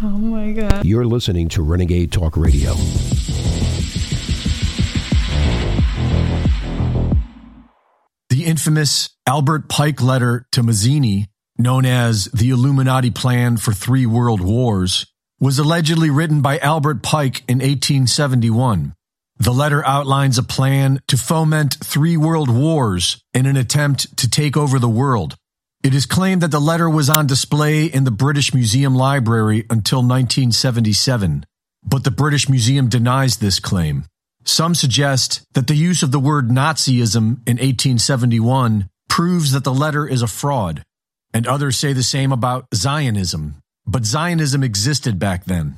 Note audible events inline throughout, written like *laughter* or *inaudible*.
Oh my God. You're listening to Renegade Talk Radio. The infamous Albert Pike letter to Mazzini, known as the Illuminati Plan for Three World Wars, was allegedly written by Albert Pike in 1871. The letter outlines a plan to foment three world wars in an attempt to take over the world. It is claimed that the letter was on display in the British Museum Library until 1977, but the British Museum denies this claim. Some suggest that the use of the word Nazism in 1871 proves that the letter is a fraud, and others say the same about Zionism. But Zionism existed back then.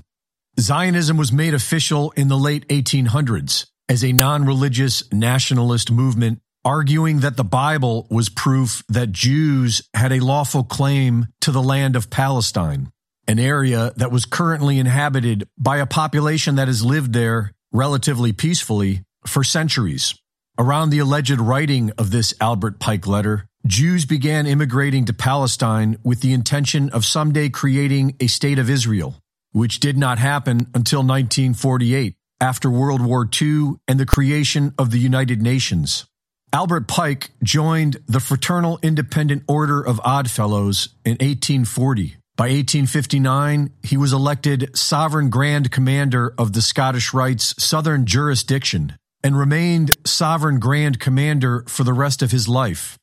Zionism was made official in the late 1800s as a non religious nationalist movement, arguing that the Bible was proof that Jews had a lawful claim to the land of Palestine, an area that was currently inhabited by a population that has lived there relatively peacefully for centuries. Around the alleged writing of this Albert Pike letter, Jews began immigrating to Palestine with the intention of someday creating a state of Israel which did not happen until 1948, after World War II and the creation of the United Nations. Albert Pike joined the Fraternal Independent Order of Odd Fellows in 1840. By 1859, he was elected Sovereign Grand Commander of the Scottish Rites Southern Jurisdiction and remained Sovereign Grand Commander for the rest of his life.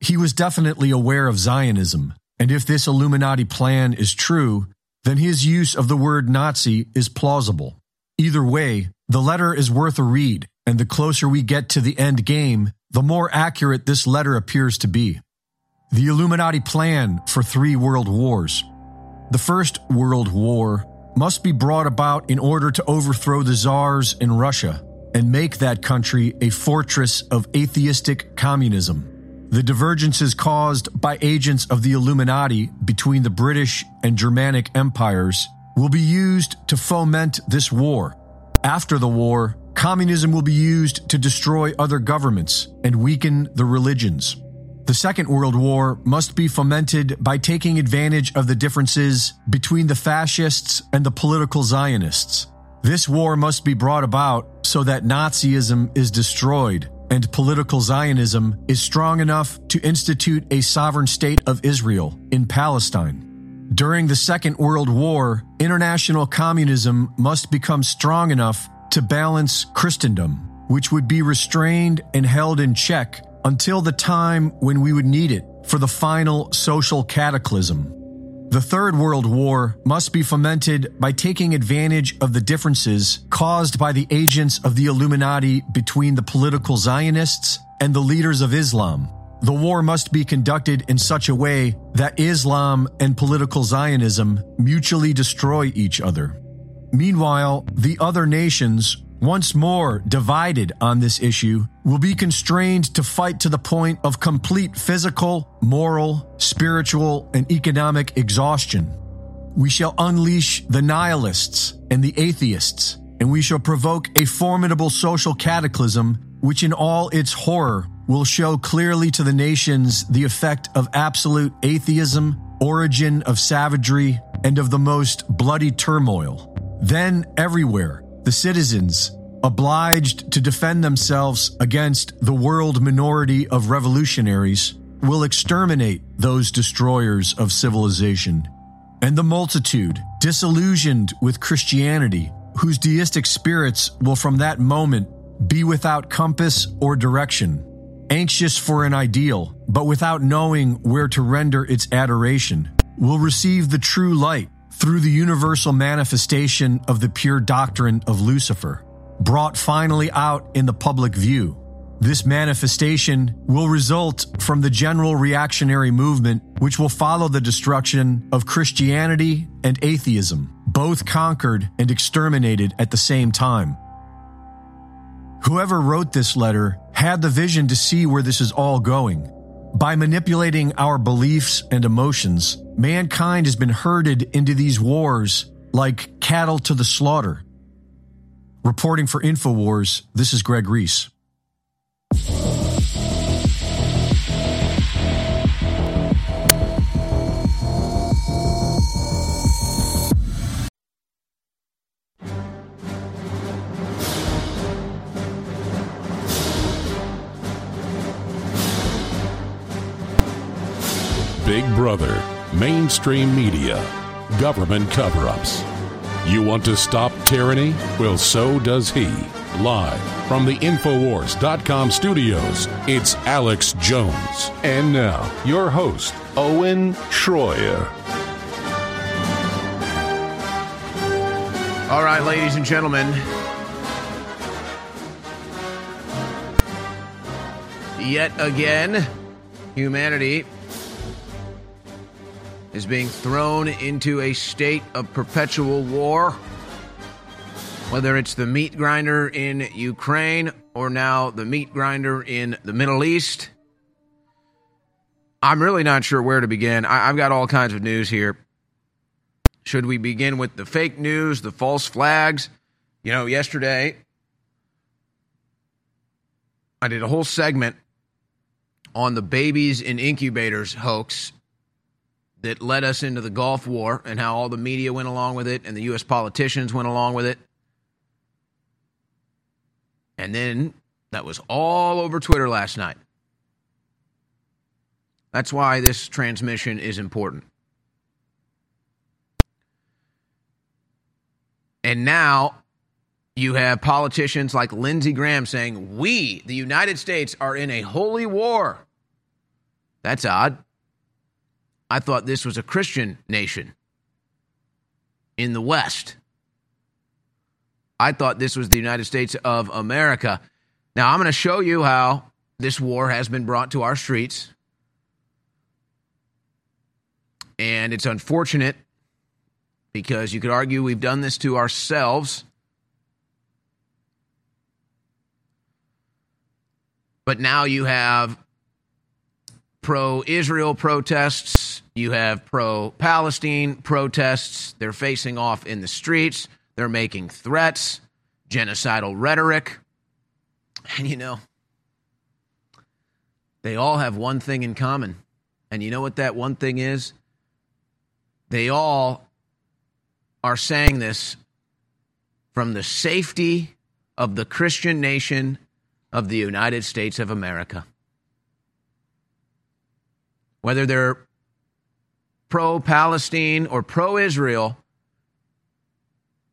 He was definitely aware of Zionism, and if this Illuminati plan is true, then his use of the word Nazi is plausible. Either way, the letter is worth a read, and the closer we get to the end game, the more accurate this letter appears to be. The Illuminati plan for three world wars. The First World War must be brought about in order to overthrow the czars in Russia and make that country a fortress of atheistic communism. The divergences caused by agents of the Illuminati between the British and Germanic empires will be used to foment this war. After the war, communism will be used to destroy other governments and weaken the religions. The Second World War must be fomented by taking advantage of the differences between the fascists and the political Zionists. This war must be brought about so that Nazism is destroyed and political Zionism is strong enough to institute a sovereign state of Israel in Palestine. During the Second World War, international communism must become strong enough to balance Christendom, which would be restrained and held in check until the time when we would need it for the final social cataclysm. The Third World War must be fomented by taking advantage of the differences caused by the agents of the Illuminati between the political Zionists and the leaders of Islam. The war must be conducted in such a way that Islam and political Zionism mutually destroy each other. Meanwhile, the other nations once more divided on this issue, will be constrained to fight to the point of complete physical, moral, spiritual, and economic exhaustion. We shall unleash the nihilists and the atheists, and we shall provoke a formidable social cataclysm which, in all its horror, will show clearly to the nations the effect of absolute atheism, origin of savagery, and of the most bloody turmoil. Then, everywhere, the citizens, obliged to defend themselves against the world minority of revolutionaries, will exterminate those destroyers of civilization. And the multitude, disillusioned with Christianity, whose deistic spirits will from that moment be without compass or direction, anxious for an ideal, but without knowing where to render its adoration, will receive the true light through the universal manifestation of the pure doctrine of Lucifer, brought finally out in the public view. This manifestation will result from the general reactionary movement, which will follow the destruction of Christianity and atheism, both conquered and exterminated at the same time. Whoever wrote this letter had the vision to see where this is all going. By manipulating our beliefs and emotions, mankind has been herded into these wars like cattle to the slaughter. Reporting for InfoWars, this is Greg Reese. Big Brother, mainstream media, government cover ups. You want to stop tyranny? Well, so does he. Live from the Infowars.com studios, it's Alex Jones. And now, your host, Owen Shroyer. All right, ladies and gentlemen. Yet again, humanity is being thrown into a state of perpetual war. Whether it's the meat grinder in Ukraine or now the meat grinder in the Middle East, I'm really not sure where to begin. I- have got all kinds of news here. Should we begin with the fake news, the false flags? You know, yesterday I did a whole segment on the babies in incubators hoax that led us into the Gulf War and how all the media went along with it and the U.S. politicians went along with it. And then that was all over Twitter last night. That's why this transmission is important. And now you have politicians like Lindsey Graham saying, We, the United States, are in a holy war. That's odd. I thought this was a Christian nation in the West. I thought this was the United States of America. Now, I'm going to show you how this war has been brought to our streets. And it's unfortunate because you could argue we've done this to ourselves. But now you have pro Israel protests, you have pro Palestine protests. They're facing off in the streets, they're making threats, genocidal rhetoric. And you know, they all have one thing in common. And you know what that one thing is? They all are saying this from the safety of the Christian nation of the United States of America. Whether they're pro Palestine or pro Israel,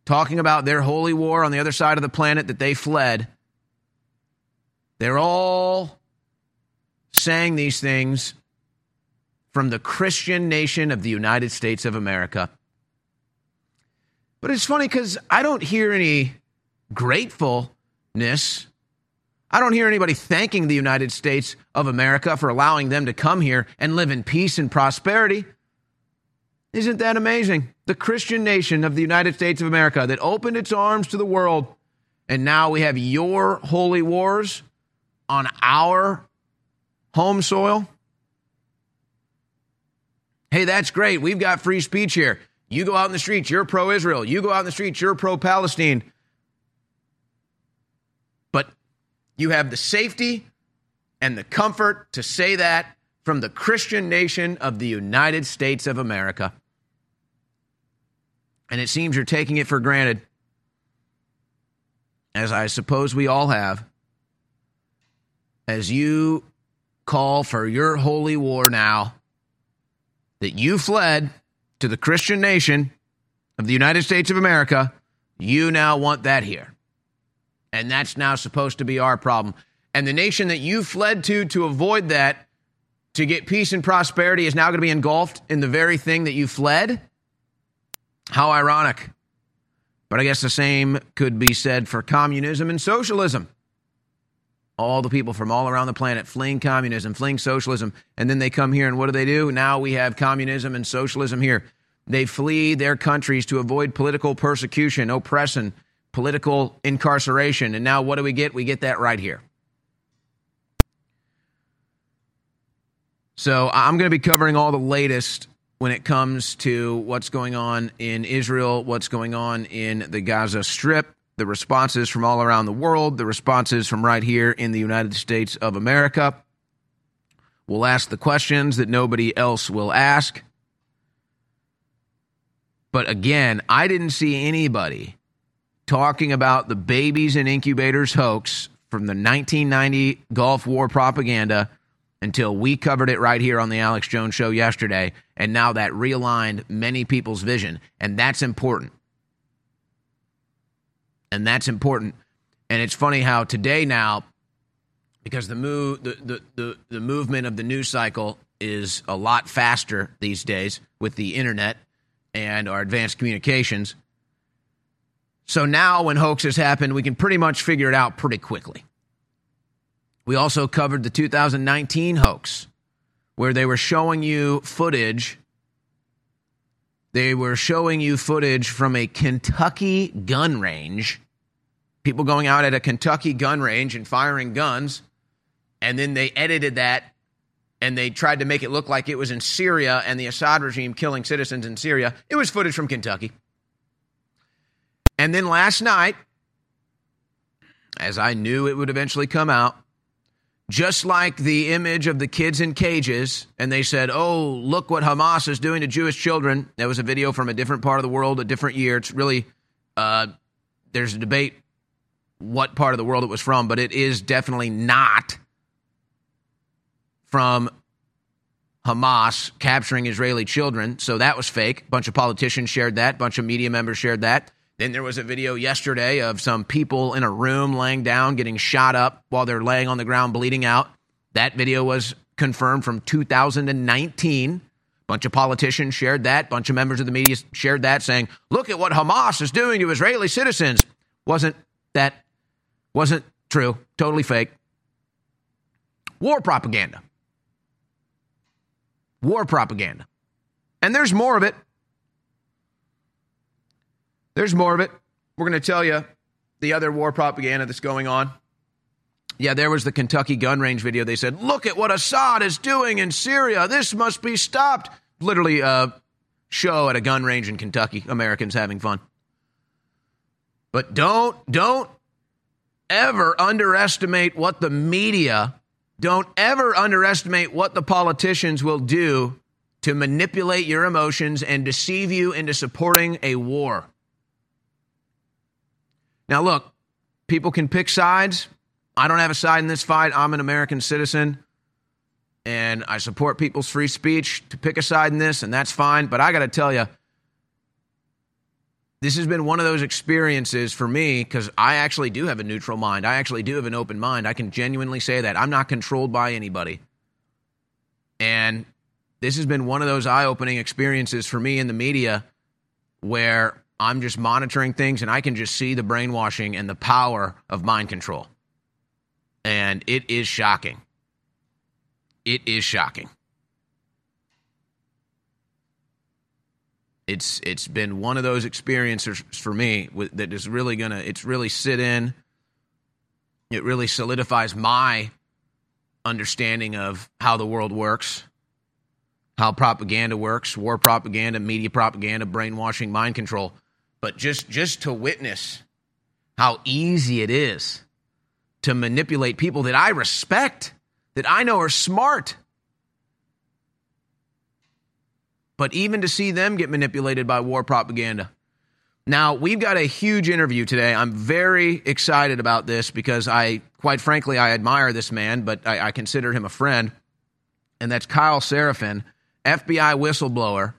talking about their holy war on the other side of the planet that they fled, they're all saying these things from the Christian nation of the United States of America. But it's funny because I don't hear any gratefulness. I don't hear anybody thanking the United States of America for allowing them to come here and live in peace and prosperity. Isn't that amazing? The Christian nation of the United States of America that opened its arms to the world, and now we have your holy wars on our home soil. Hey, that's great. We've got free speech here. You go out in the streets, you're pro Israel. You go out in the streets, you're pro Palestine. But you have the safety and the comfort to say that from the Christian nation of the United States of America. And it seems you're taking it for granted, as I suppose we all have, as you call for your holy war now that you fled to the Christian nation of the United States of America, you now want that here. And that's now supposed to be our problem. And the nation that you fled to to avoid that, to get peace and prosperity, is now going to be engulfed in the very thing that you fled? How ironic. But I guess the same could be said for communism and socialism all the people from all around the planet fleeing communism, fleeing socialism, and then they come here and what do they do? Now we have communism and socialism here. They flee their countries to avoid political persecution, oppression, political incarceration. And now what do we get? We get that right here. So I'm going to be covering all the latest when it comes to what's going on in Israel, what's going on in the Gaza Strip, the responses from all around the world, the responses from right here in the United States of America. We'll ask the questions that nobody else will ask. But again, I didn't see anybody talking about the babies in incubators hoax from the 1990 Gulf War propaganda until we covered it right here on the Alex Jones show yesterday. And now that realigned many people's vision. And that's important. And that's important. And it's funny how today now, because the move the, the, the, the movement of the news cycle is a lot faster these days with the internet and our advanced communications. So now when hoaxes happen, we can pretty much figure it out pretty quickly. We also covered the 2019 hoax, where they were showing you footage. They were showing you footage from a Kentucky gun range. People going out at a Kentucky gun range and firing guns. And then they edited that and they tried to make it look like it was in Syria and the Assad regime killing citizens in Syria. It was footage from Kentucky. And then last night, as I knew it would eventually come out, just like the image of the kids in cages, and they said, Oh, look what Hamas is doing to Jewish children. That was a video from a different part of the world, a different year. It's really, uh, there's a debate what part of the world it was from, but it is definitely not from Hamas capturing Israeli children. So that was fake. A bunch of politicians shared that, a bunch of media members shared that. Then there was a video yesterday of some people in a room laying down, getting shot up while they're laying on the ground, bleeding out. That video was confirmed from 2019. Bunch of politicians shared that. Bunch of members of the media shared that, saying, "Look at what Hamas is doing to Israeli citizens." Wasn't that? Wasn't true. Totally fake. War propaganda. War propaganda. And there's more of it. There's more of it. We're going to tell you the other war propaganda that's going on. Yeah, there was the Kentucky gun range video. They said, look at what Assad is doing in Syria. This must be stopped. Literally a show at a gun range in Kentucky. Americans having fun. But don't, don't ever underestimate what the media, don't ever underestimate what the politicians will do to manipulate your emotions and deceive you into supporting a war. Now, look, people can pick sides. I don't have a side in this fight. I'm an American citizen and I support people's free speech to pick a side in this, and that's fine. But I got to tell you, this has been one of those experiences for me because I actually do have a neutral mind. I actually do have an open mind. I can genuinely say that. I'm not controlled by anybody. And this has been one of those eye opening experiences for me in the media where I'm just monitoring things and I can just see the brainwashing and the power of mind control. And it is shocking. It is shocking. It's it's been one of those experiences for me that is really gonna it's really sit in. It really solidifies my understanding of how the world works how propaganda works, war propaganda, media propaganda, brainwashing, mind control but just just to witness how easy it is to manipulate people that I respect, that I know are smart. But even to see them get manipulated by war propaganda. Now, we've got a huge interview today. I'm very excited about this because I, quite frankly, I admire this man, but I, I consider him a friend. And that's Kyle Seraphin, FBI whistleblower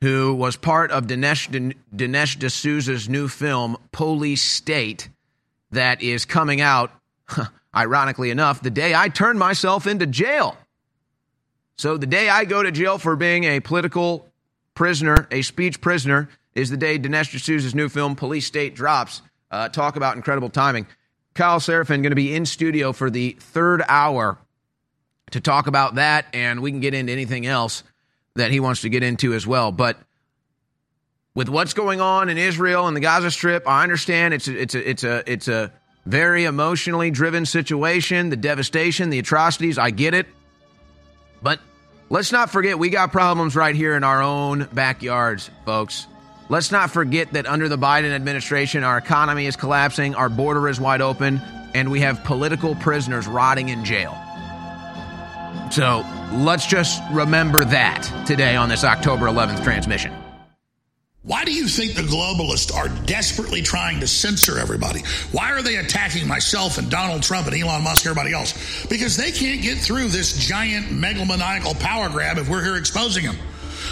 who was part of Dinesh, Dinesh D'Souza's new film, Police State, that is coming out, *laughs* ironically enough, the day I turn myself into jail. So the day I go to jail for being a political prisoner, a speech prisoner, is the day Dinesh D'Souza's new film, Police State, drops. Uh, talk about incredible timing. Kyle Seraphin going to be in studio for the third hour to talk about that, and we can get into anything else that he wants to get into as well. But with what's going on in Israel and the Gaza Strip, I understand it's a, it's a, it's a it's a very emotionally driven situation, the devastation, the atrocities, I get it. But let's not forget we got problems right here in our own backyards, folks. Let's not forget that under the Biden administration, our economy is collapsing, our border is wide open, and we have political prisoners rotting in jail. So let's just remember that today on this October 11th transmission. Why do you think the globalists are desperately trying to censor everybody? Why are they attacking myself and Donald Trump and Elon Musk and everybody else? Because they can't get through this giant megalomaniacal power grab if we're here exposing them.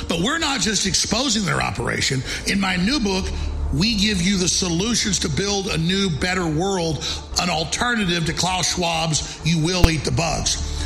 But we're not just exposing their operation. In my new book, we give you the solutions to build a new, better world, an alternative to Klaus Schwab's You Will Eat the Bugs.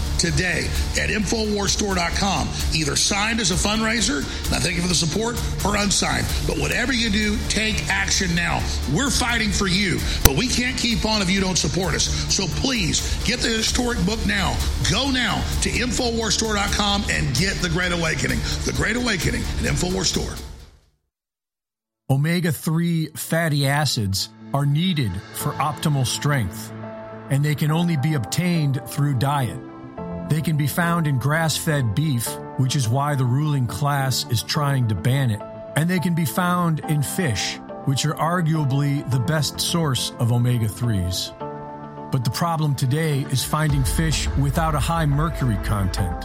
today at InfoWarsStore.com. Either signed as a fundraiser, and I thank you for the support, or unsigned. But whatever you do, take action now. We're fighting for you, but we can't keep on if you don't support us. So please get the historic book now. Go now to InfoWarsStore.com and get The Great Awakening. The Great Awakening at InfoWars Store. Omega 3 fatty acids are needed for optimal strength, and they can only be obtained through diet. They can be found in grass fed beef, which is why the ruling class is trying to ban it. And they can be found in fish, which are arguably the best source of omega 3s. But the problem today is finding fish without a high mercury content.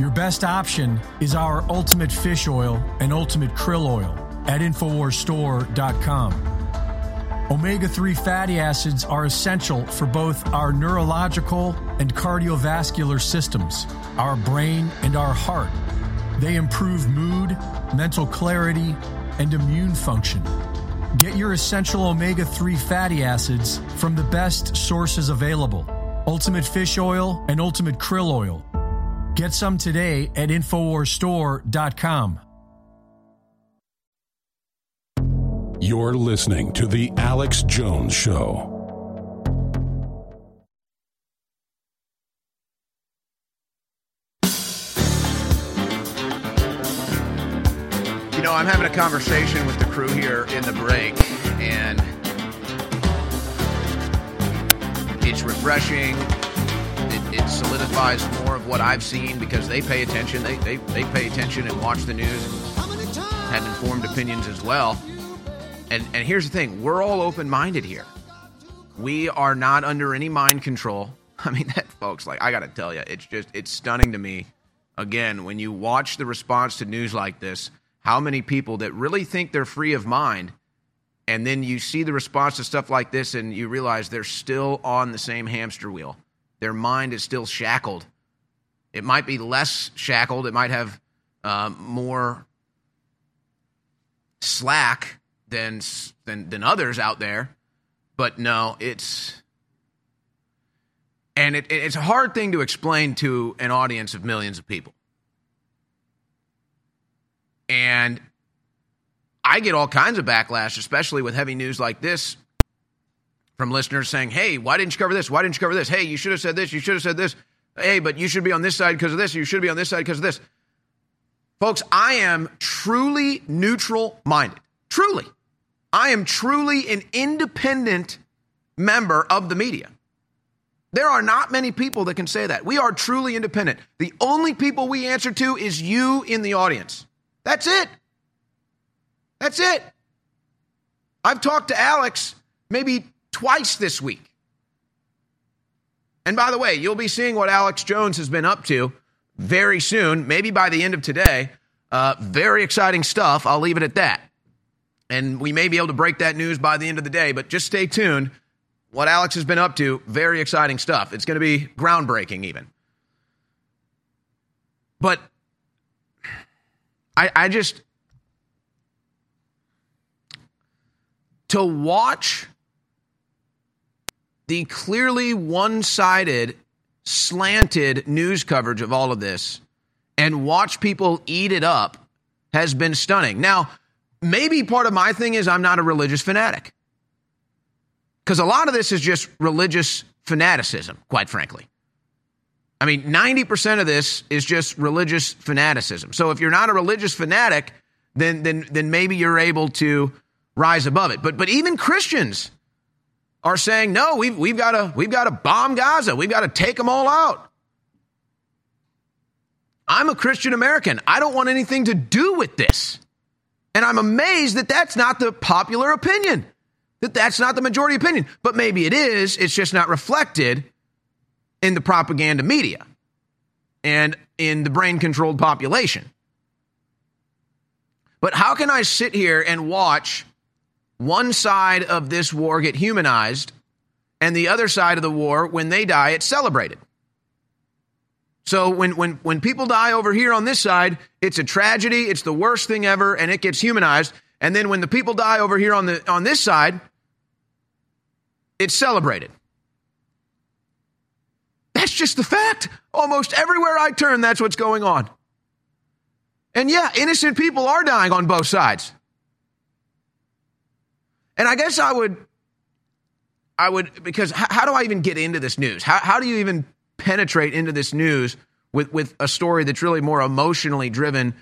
Your best option is our Ultimate Fish Oil and Ultimate Krill Oil at InfoWarsStore.com. Omega 3 fatty acids are essential for both our neurological and cardiovascular systems, our brain, and our heart. They improve mood, mental clarity, and immune function. Get your essential omega 3 fatty acids from the best sources available Ultimate Fish Oil and Ultimate Krill Oil. Get some today at InfoWarsStore.com. You're listening to The Alex Jones Show. You know, I'm having a conversation with the crew here in the break, and it's refreshing. It, it solidifies more of what I've seen because they pay attention. They, they, they pay attention and watch the news and have informed opinions as well. And, and here's the thing we're all open minded here. We are not under any mind control. *laughs* I mean, that, folks, like, I got to tell you, it's just, it's stunning to me. Again, when you watch the response to news like this, how many people that really think they're free of mind, and then you see the response to stuff like this and you realize they're still on the same hamster wheel. Their mind is still shackled. It might be less shackled, it might have uh, more slack than, than, than others out there, but no, it's. And it, it's a hard thing to explain to an audience of millions of people. And I get all kinds of backlash, especially with heavy news like this from listeners saying, hey, why didn't you cover this? Why didn't you cover this? Hey, you should have said this. You should have said this. Hey, but you should be on this side because of this. You should be on this side because of this. Folks, I am truly neutral minded. Truly. I am truly an independent member of the media. There are not many people that can say that. We are truly independent. The only people we answer to is you in the audience. That's it. That's it. I've talked to Alex maybe twice this week. And by the way, you'll be seeing what Alex Jones has been up to very soon, maybe by the end of today. Uh, very exciting stuff. I'll leave it at that. And we may be able to break that news by the end of the day, but just stay tuned. What Alex has been up to, very exciting stuff. It's going to be groundbreaking, even. But I, I just, to watch the clearly one sided, slanted news coverage of all of this and watch people eat it up has been stunning. Now, maybe part of my thing is I'm not a religious fanatic. Because a lot of this is just religious fanaticism, quite frankly. I mean, 90% of this is just religious fanaticism. So if you're not a religious fanatic, then, then, then maybe you're able to rise above it. But, but even Christians are saying, no, we've, we've got we've got to bomb Gaza. We've got to take them all out. I'm a Christian American. I don't want anything to do with this. And I'm amazed that that's not the popular opinion, that that's not the majority opinion. But maybe it is, it's just not reflected in the propaganda media and in the brain controlled population. But how can I sit here and watch one side of this war get humanized and the other side of the war, when they die, it's celebrated? So when, when, when people die over here on this side, it's a tragedy, it's the worst thing ever, and it gets humanized. And then when the people die over here on, the, on this side, it's celebrated. That's just the fact. Almost everywhere I turn, that's what's going on. And yeah, innocent people are dying on both sides. And I guess I would, I would, because how, do I even get into this news? How, how do you even penetrate into this news with, with a story that's really more emotionally driven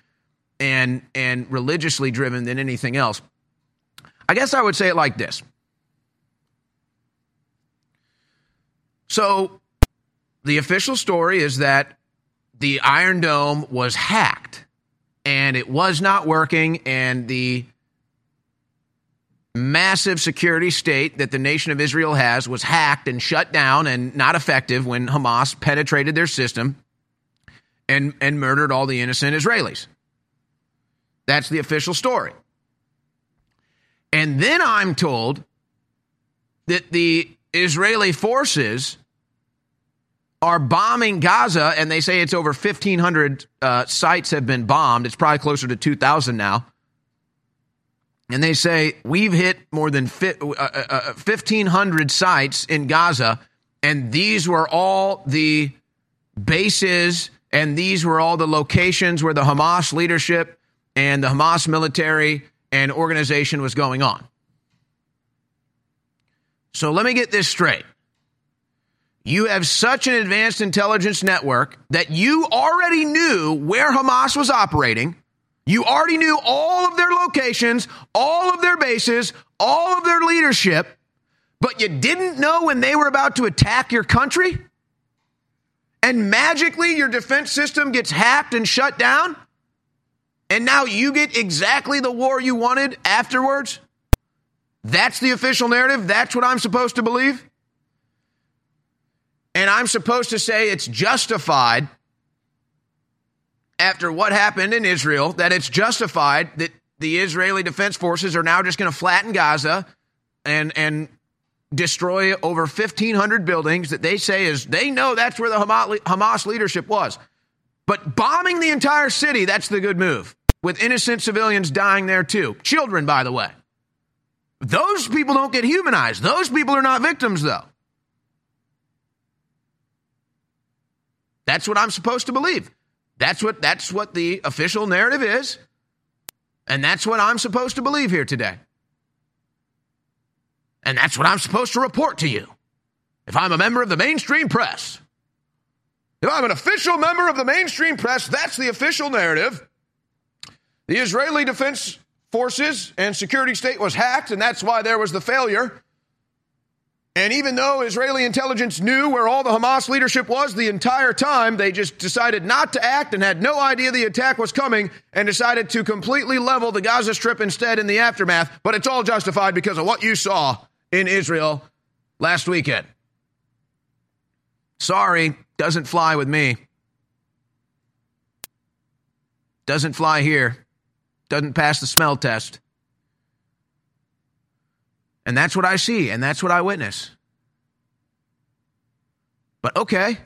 and, and religiously driven than anything else? I guess I would say it like this. So, the official story is that the Iron Dome was hacked and it was not working, and the massive security state that the nation of Israel has was hacked and shut down and not effective when Hamas penetrated their system and, and murdered all the innocent Israelis. That's the official story. And then I'm told that the Israeli forces are bombing Gaza, and they say it's over 1,500 uh, sites have been bombed. It's probably closer to 2,000 now. And they say we've hit more than 1,500 uh, uh, sites in Gaza, and these were all the bases and these were all the locations where the Hamas leadership and the Hamas military and organization was going on. So let me get this straight you have such an advanced intelligence network that you already knew where Hamas was operating. You already knew all of their locations, all of their bases, all of their leadership, but you didn't know when they were about to attack your country? And magically your defense system gets hacked and shut down? And now you get exactly the war you wanted afterwards? That's the official narrative? That's what I'm supposed to believe? And I'm supposed to say it's justified after what happened in Israel, that it's justified that the Israeli Defense Forces are now just going to flatten Gaza and, and destroy over 1,500 buildings that they say is, they know that's where the Hamas leadership was. But bombing the entire city, that's the good move, with innocent civilians dying there too. Children, by the way. Those people don't get humanized. Those people are not victims, though. That's what I'm supposed to believe. That's what that's what the official narrative is. And that's what I'm supposed to believe here today. And that's what I'm supposed to report to you. If I'm a member of the mainstream press. If I'm an official member of the mainstream press, that's the official narrative. The Israeli Defense Forces and security state was hacked, and that's why there was the failure. And even though Israeli intelligence knew where all the Hamas leadership was the entire time, they just decided not to act and had no idea the attack was coming and decided to completely level the Gaza Strip instead in the aftermath. But it's all justified because of what you saw in Israel last weekend. Sorry, doesn't fly with me. Doesn't fly here. Doesn't pass the smell test. And that's what I see, and that's what I witness. But okay.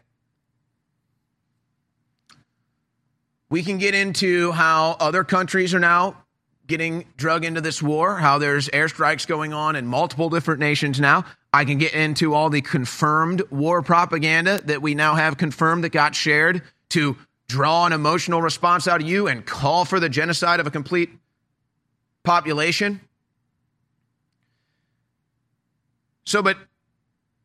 We can get into how other countries are now getting drug into this war, how there's airstrikes going on in multiple different nations now. I can get into all the confirmed war propaganda that we now have confirmed that got shared to draw an emotional response out of you and call for the genocide of a complete population. So, but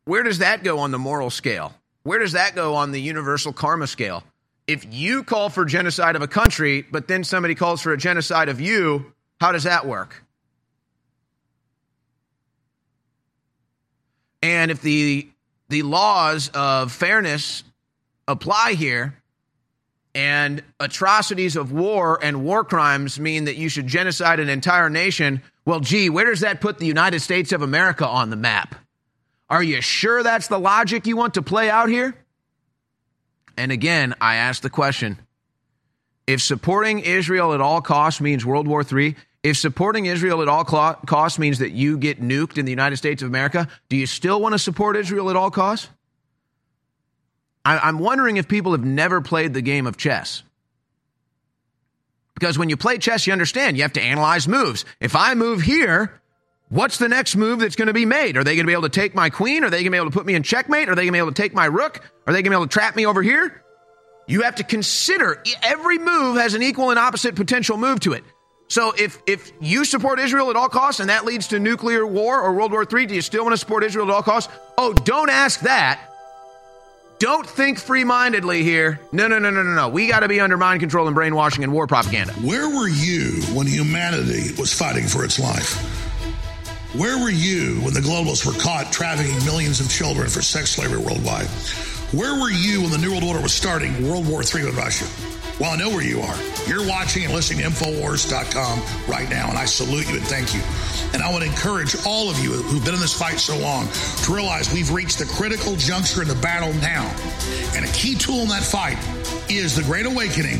where does that go on the moral scale? Where does that go on the universal karma scale? If you call for genocide of a country, but then somebody calls for a genocide of you, how does that work? And if the the laws of fairness apply here, and atrocities of war and war crimes mean that you should genocide an entire nation, well, gee, where does that put the United States of America on the map? Are you sure that's the logic you want to play out here? And again, I ask the question if supporting Israel at all costs means World War III, if supporting Israel at all costs means that you get nuked in the United States of America, do you still want to support Israel at all costs? I, am wondering if people have never played the game of chess. Because when you play chess, you understand you have to analyze moves. If I move here, what's the next move that's going to be made? Are they going to be able to take my queen? Are they going to be able to put me in checkmate? Are they going to be able to take my rook? Are they going to be able to trap me over here? You have to consider every move has an equal and opposite potential move to it. So if if you support Israel at all costs and that leads to nuclear war or World War III, do you still want to support Israel at all costs? Oh, don't ask that. Don't think free mindedly here. No, no, no, no, no, no. We got to be under mind control and brainwashing and war propaganda. Where were you when humanity was fighting for its life? Where were you when the globalists were caught trafficking millions of children for sex slavery worldwide? Where were you when the New World Order was starting World War III with Russia? Well, I know where you are. You're watching and listening to Infowars.com right now, and I salute you and thank you. And I would encourage all of you who've been in this fight so long to realize we've reached the critical juncture in the battle now. And a key tool in that fight is the Great Awakening,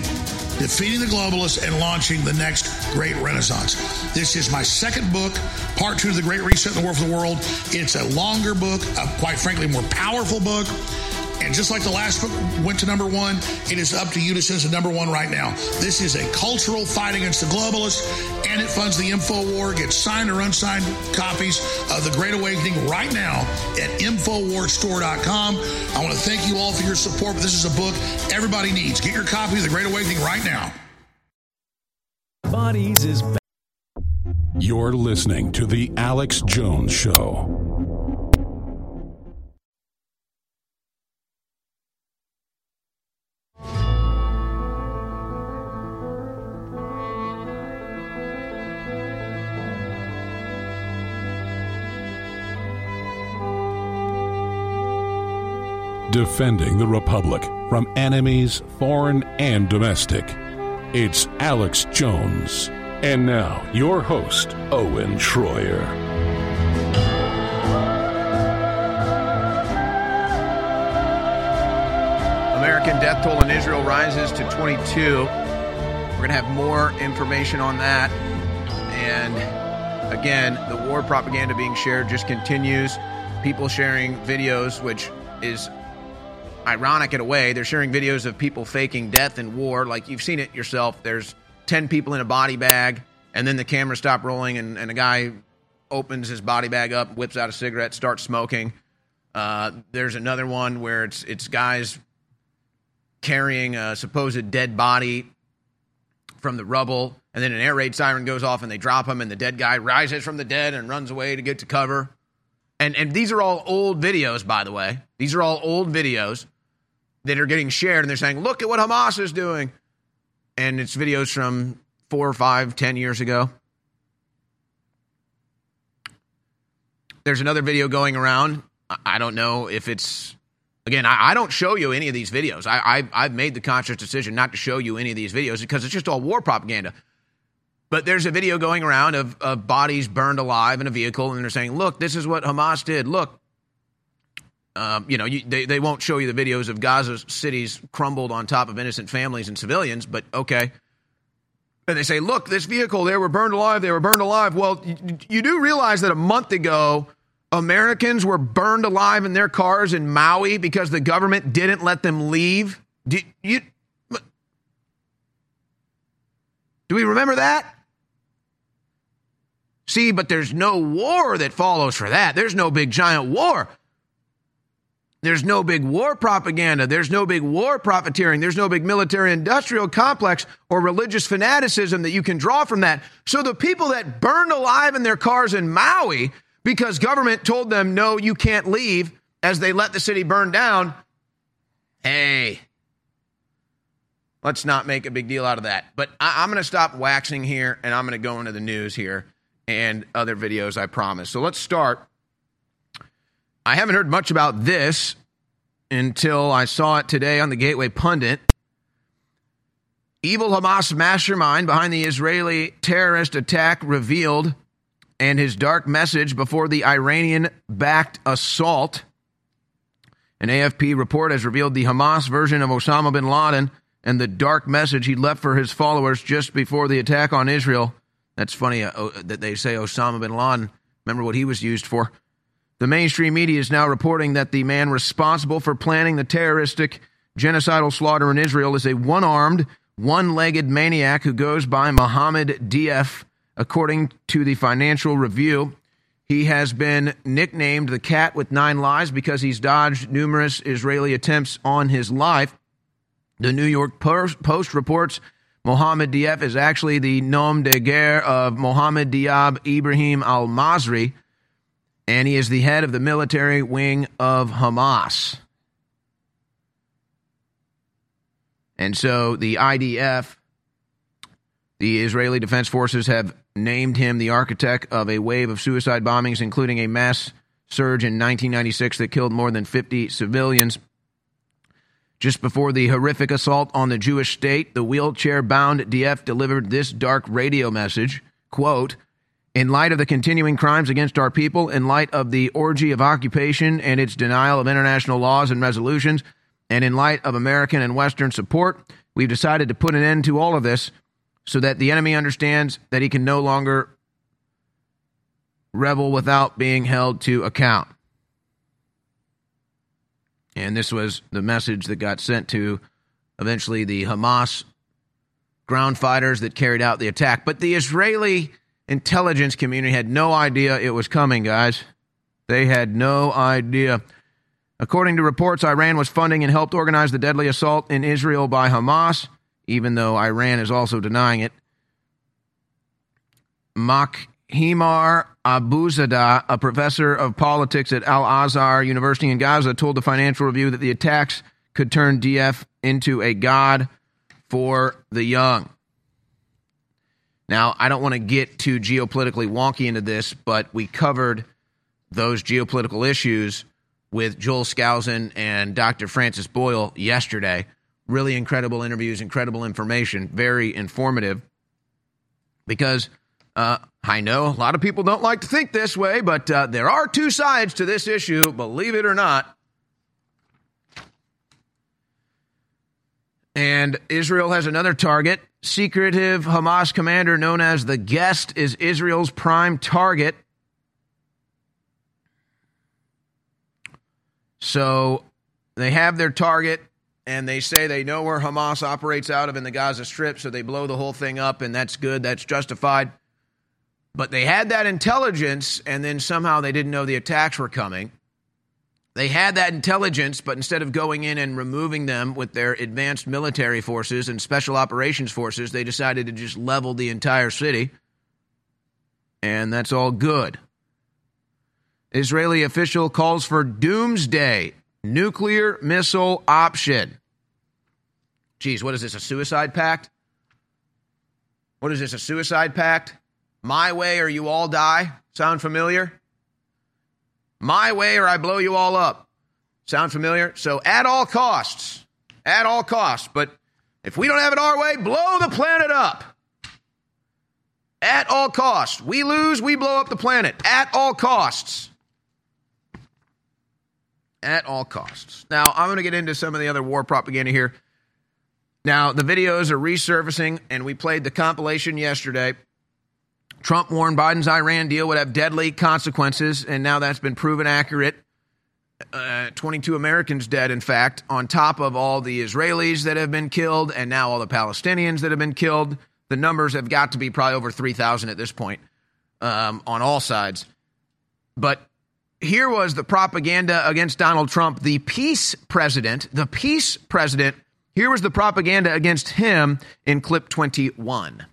defeating the globalists and launching the next great renaissance. This is my second book, part two of the Great Reset in the War for the World. It's a longer book, a, quite frankly, more powerful book. And just like the last book went to number one, it is up to you to send us to number one right now. This is a cultural fight against the globalists, and it funds the info war. Get signed or unsigned copies of The Great Awakening right now at InfoWarsStore.com. I want to thank you all for your support. This is a book everybody needs. Get your copy of The Great Awakening right now. Bodies is. You're listening to The Alex Jones Show. Defending the Republic from enemies, foreign and domestic. It's Alex Jones. And now, your host, Owen Shroyer. American death toll in Israel rises to 22. We're going to have more information on that. And again, the war propaganda being shared just continues. People sharing videos, which is ironic in a way. They're sharing videos of people faking death in war. Like you've seen it yourself. There's 10 people in a body bag, and then the camera stopped rolling, and, and a guy opens his body bag up, whips out a cigarette, starts smoking. Uh, there's another one where it's it's guys carrying a supposed dead body from the rubble, and then an air raid siren goes off, and they drop him, and the dead guy rises from the dead and runs away to get to cover. And and these are all old videos, by the way. These are all old videos that are getting shared and they're saying, look at what Hamas is doing. And it's videos from four or five, ten years ago. There's another video going around. I don't know if it's again, I, don't show you any of these videos. I, I have made the conscious decision not to show you any of these videos because it's just all war propaganda. But there's a video going around of, of bodies burned alive in a vehicle, and they're saying, "Look, this is what Hamas did. Look, um, you know, you, they, they won't show you the videos of Gaza cities crumbled on top of innocent families and civilians, but okay. And they say, look, this vehicle, they were burned alive, they were burned alive. Well, you, you do realize that a month ago, Americans were burned alive in their cars in Maui because the government didn't let them leave. Do, you, do we remember that? See, but there's no war that follows for that. There's no big giant war. There's no big war propaganda. There's no big war profiteering. There's no big military industrial complex or religious fanaticism that you can draw from that. So the people that burned alive in their cars in Maui because government told them, no, you can't leave as they let the city burn down. Hey, let's not make a big deal out of that. But I, am going to stop waxing here and I'm going to go into the news here and other videos, I promise. So let's start I haven't heard much about this until I saw it today on the Gateway Pundit. Evil Hamas mastermind behind the Israeli terrorist attack revealed and his dark message before the Iranian backed assault. An AFP report has revealed the Hamas version of Osama bin Laden and the dark message he left for his followers just before the attack on Israel. That's funny uh, that they say Osama bin Laden. Remember what he was used for? The mainstream media is now reporting that the man responsible for planning the terroristic genocidal slaughter in Israel is a one armed, one legged maniac who goes by Mohammed Deif, according to the Financial Review. He has been nicknamed the cat with nine lives because he's dodged numerous Israeli attempts on his life. The New York Post reports Mohammed Deif is actually the nom de guerre of Mohammed Diab Ibrahim al Masri, and he is the head of the military wing of Hamas. And so the IDF, the Israeli Defense Forces, have named him the architect of a wave of suicide bombings, including a mass surge in 1996 that killed more than 50 civilians. Just before the horrific assault on the Jewish state, the wheelchair bound Deif delivered this dark radio message quote, in light of the continuing crimes against our people, in light of the orgy of occupation and its denial of international laws and resolutions, and in light of American and Western support, we've decided to put an end to all of this so that the enemy understands that he can no longer rebel without being held to account. And this was the message that got sent to eventually the Hamas ground fighters that carried out the attack. But the Israeli intelligence community had no idea it was coming, guys. They had no idea. According to reports, Iran was funding and helped organize the deadly assault in Israel by Hamas, even though Iran is also denying it. Mkhaimar Abusada, a professor of politics at Al Azhar University in Gaza, told the Financial Review that the attacks could turn Deif into a god for the young. Now, I don't want to get too geopolitically wonky into this, but we covered those geopolitical issues with Joel Skousen and Dr. Francis Boyle yesterday. Really incredible interviews, incredible information, very informative. Because uh, I know a lot of people don't like to think this way, but uh, there are two sides to this issue, believe it or not. And Israel has another target. Secretive Hamas commander known as the Guest is Israel's prime target. So they have their target and they say they know where Hamas operates out of in the Gaza Strip, so they blow the whole thing up, and that's good, that's justified. But they had that intelligence, and then somehow they didn't know the attacks were coming. They had that intelligence, but instead of going in and removing them with their advanced military forces and special operations forces, they decided to just level the entire city. And that's all good. Israeli official calls for doomsday nuclear missile option. Geez, what is this, a suicide pact? What is this, a suicide pact? My way or you all die? Sound familiar? My way or I blow you all up. Sound familiar? So at all costs, at all costs, but if we don't have it our way, blow the planet up. At all costs. We lose, we blow up the planet. At all costs at all costs. Now, I'm going to get into some of the other war propaganda here. Now, the videos are resurfacing, and we played the compilation yesterday. Trump warned Biden's Iran deal would have deadly consequences, and now that's been proven accurate. Uh, 22 Americans dead, in fact, on top of all the Israelis that have been killed, and now all the Palestinians that have been killed. The numbers have got to be probably over 3,000 at this point um, on all sides. But here was the propaganda against Donald Trump, the peace president, the peace president. Here was the propaganda against him in clip 21.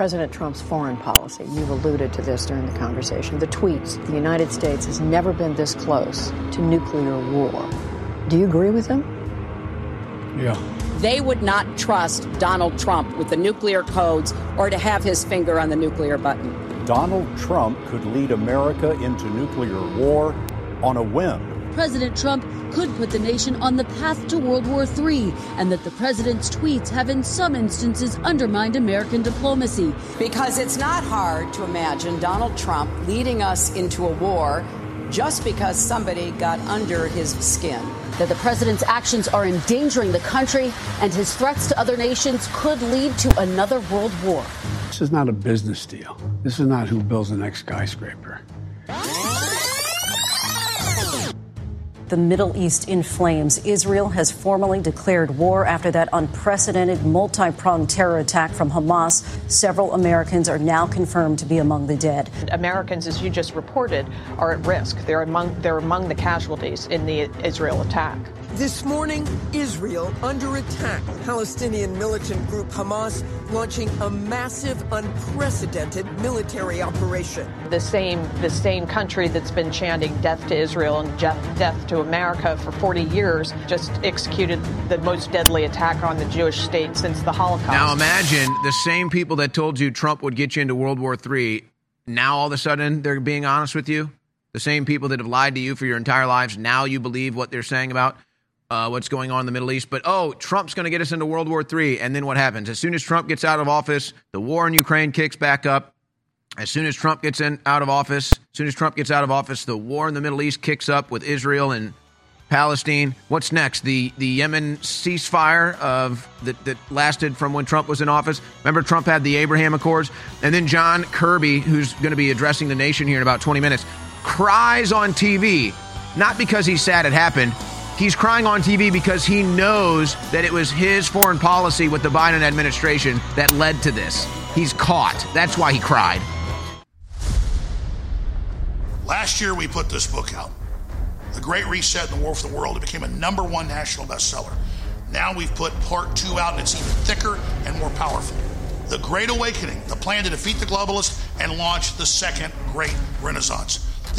President Trump's foreign policy. You've alluded to this during the conversation. The tweets the United States has never been this close to nuclear war. Do you agree with him? Yeah. they would not trust Donald Trump with the nuclear codes or to have his finger on the nuclear button. Donald Trump could lead America into nuclear war on a whim. President Trump could put the nation on the path to World War III, and that the president's tweets have in some instances undermined American diplomacy. Because it's not hard to imagine Donald Trump leading us into a war just because somebody got under his skin. That the president's actions are endangering the country and his threats to other nations could lead to another world war. This is not a business deal. This is not who builds the next skyscraper. The Middle East in flames. Israel has formally declared war after that unprecedented multi pronged terror attack from Hamas. Several Americans are now confirmed to be among the dead. Americans, as you just reported, are at risk. They're among, they're among the casualties in the Israel attack. This morning, Israel under attack. Palestinian militant group Hamas launching a massive, unprecedented military operation. The same, the same country that's been chanting death to Israel and death to America for 40 years just executed the most deadly attack on the Jewish state since the Holocaust. Now imagine the same people that told you Trump would get you into World War III. Now all of a sudden they're being honest with you. The same people that have lied to you for your entire lives. Now you believe what they're saying about uh, what's going on in the Middle East. But oh, Trump's going to get us into World War III. And then what happens? As soon as Trump gets out of office, the war in Ukraine kicks back up. As soon as Trump gets in out of office, as soon as Trump gets out of office, the war in the Middle East kicks up with Israel and Palestine. What's next? The the Yemen ceasefire of that, that lasted from when Trump was in office. Remember, Trump had the Abraham Accords, and then John Kirby, who's going to be addressing the nation here in about 20 minutes, cries on TV, not because he's sad it happened, He's crying on TV because he knows that it was his foreign policy with the Biden administration that led to this. He's caught. That's why he cried. Last year, we put this book out The Great Reset and the War for the World. It became a number one national bestseller. Now we've put part two out, and it's even thicker and more powerful. The Great Awakening, the plan to defeat the globalists and launch the second great renaissance.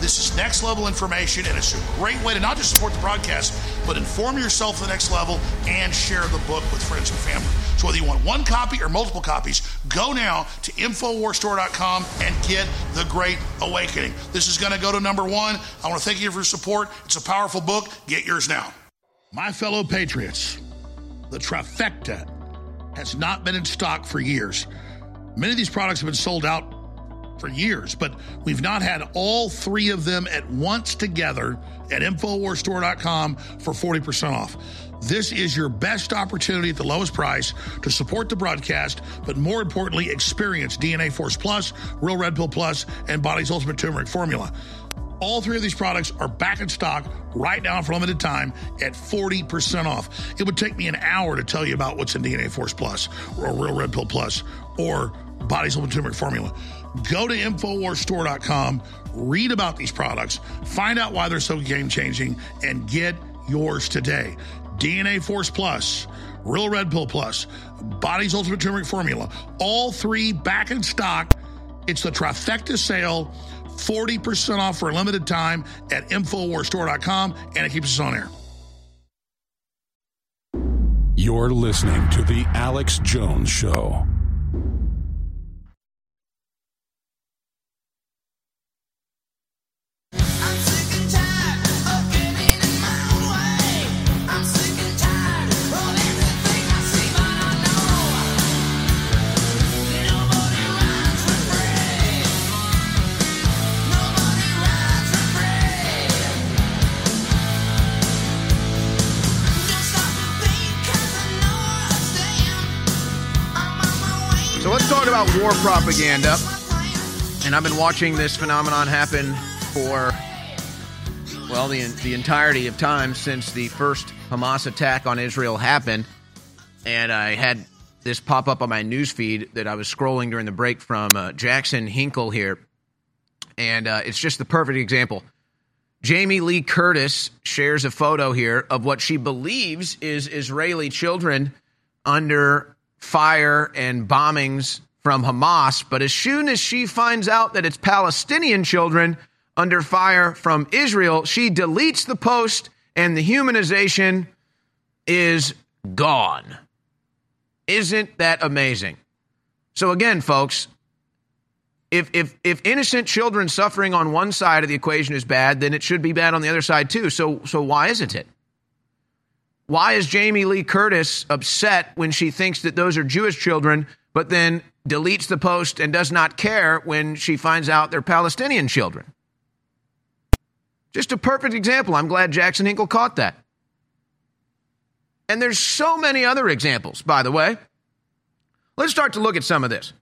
This is next level information, and it's a great way to not just support the broadcast, but inform yourself to the next level and share the book with friends and family. So whether you want one copy or multiple copies, go now to InfoWarsStore.com and get The Great Awakening. This is going to go to number one. I want to thank you for your support. It's a powerful book. Get yours now. My fellow patriots, the trifecta has not been in stock for years. Many of these products have been sold out for years, but we've not had all three of them at once together at InfoWarsStore.com for 40% off. This is your best opportunity at the lowest price to support the broadcast, but more importantly, experience DNA Force Plus, Real Red Pill Plus, and Body's Ultimate Turmeric Formula. All three of these products are back in stock right now for limited time at 40% off. It would take me an hour to tell you about what's in DNA Force Plus or Real Red Pill Plus or Body's Ultimate Turmeric Formula. Go to InfoWarsStore.com, read about these products, find out why they're so game changing, and get yours today. DNA Force Plus, Real Red Pill Plus, Body's Ultimate Turmeric Formula, all three back in stock. It's the trifecta sale, 40% off for a limited time at InfoWarsStore.com, and it keeps us on air. You're listening to The Alex Jones Show. Talk about war propaganda, and I've been watching this phenomenon happen for, well, the, the entirety of time since the first Hamas attack on Israel happened. And I had this pop up on my news feed that I was scrolling during the break from uh, Jackson Hinkle here. And uh, it's just the perfect example. Jamie Lee Curtis shares a photo here of what she believes is Israeli children under fire and bombings from Hamas. But as soon as she finds out that it's Palestinian children under fire from Israel, she deletes the post and the humanization is gone. Isn't that amazing? So, again, folks, if, if, if innocent children suffering on one side of the equation is bad, then it should be bad on the other side too. So, so why isn't it? Why is Jamie Lee Curtis upset when she thinks that those are Jewish children, but then deletes the post and does not care when she finds out they're Palestinian children? Just a perfect example. I'm glad Jackson Hinkle caught that. And there's so many other examples, by the way. Let's start to look at some of this.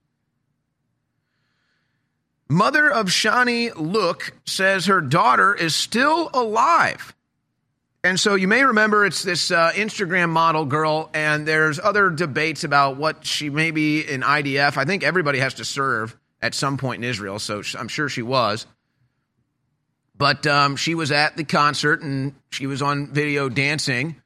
Mother of Shani Louk says her daughter is still alive. And so you may remember it's this uh, Instagram model girl, and there's other debates about what she may be in IDF. I think everybody has to serve at some point in Israel, so I'm sure she was. But um, she was at the concert and she was on video dancing.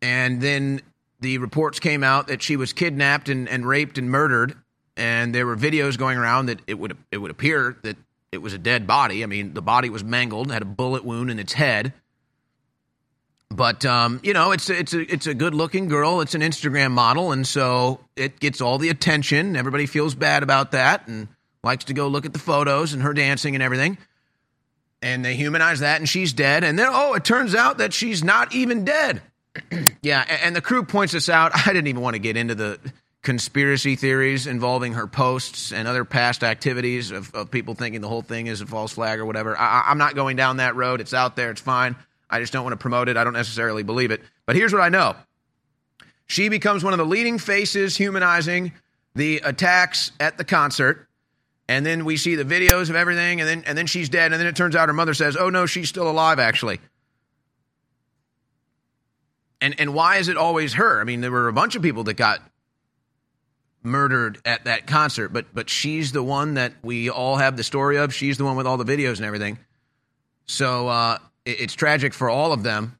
And then the reports came out that she was kidnapped and, and raped and murdered and there were videos going around that it would it would appear that it was a dead body. I mean, the body was mangled, had a bullet wound in its head. But um, you know, it's a, it's a it's a good looking girl. It's an Instagram model, and so it gets all the attention. Everybody feels bad about that and likes to go look at the photos and her dancing and everything. And they humanize that, and she's dead. And then oh, it turns out that she's not even dead. *clears throat* yeah, and the crew points this out. *laughs* I didn't even want to get into the conspiracy theories involving her posts and other past activities of, of people thinking the whole thing is a false flag or whatever. I, I'm not going down that road. It's out there. It's fine. I just don't want to promote it. I don't necessarily believe it. But here's what I know she becomes one of the leading faces humanizing the attacks at the concert. And then we see the videos of everything, and then and then she's dead. And then it turns out her mother says, "Oh no, she's still alive, actually." And and why is it always her? I mean, there were a bunch of people that got murdered at that concert, but but she's the one that we all have the story of. She's the one with all the videos and everything. So uh, it's tragic for all of them.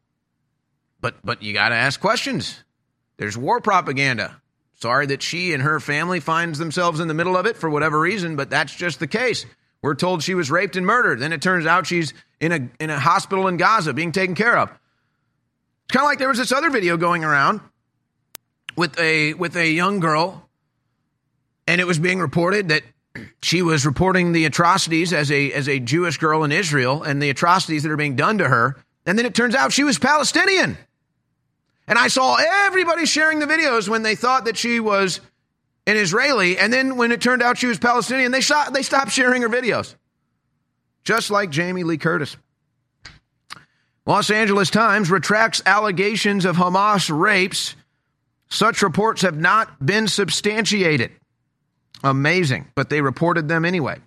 But but you got to ask questions. There's war propaganda. Sorry that she and her family finds themselves in the middle of it for whatever reason, but that's just the case. We're told she was raped and murdered. Then it turns out she's in a in a hospital in Gaza being taken care of. It's kind of like there was this other video going around with a with a young girl and it was being reported that she was reporting the atrocities as a as a Jewish girl in Israel and the atrocities that are being done to her. And then it turns out she was Palestinian. And I saw everybody sharing the videos when they thought that she was an Israeli, and then when it turned out she was Palestinian, they shot, they stopped sharing her videos. Just like Jamie Lee Curtis. Los Angeles Times retracts allegations of Hamas rapes. Such reports have not been substantiated. Amazing. But they reported them anyway.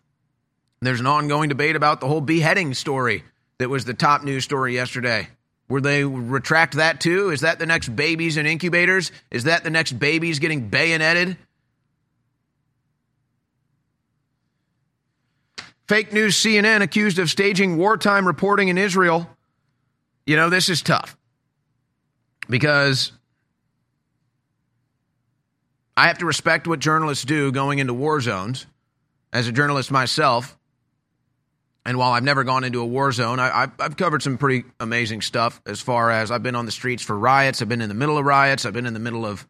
There's an ongoing debate about the whole beheading story that was the top news story yesterday. Will they retract that too? Is that the next babies in incubators? Is that the next babies getting bayoneted? Fake news CNN accused of staging wartime reporting in Israel. You know, this is tough because I have to respect what journalists do going into war zones. As a journalist myself, and while I've never gone into a war zone, I, have covered some pretty amazing stuff as far as I've been on the streets for riots. I've been in the middle of riots. I've been in the middle of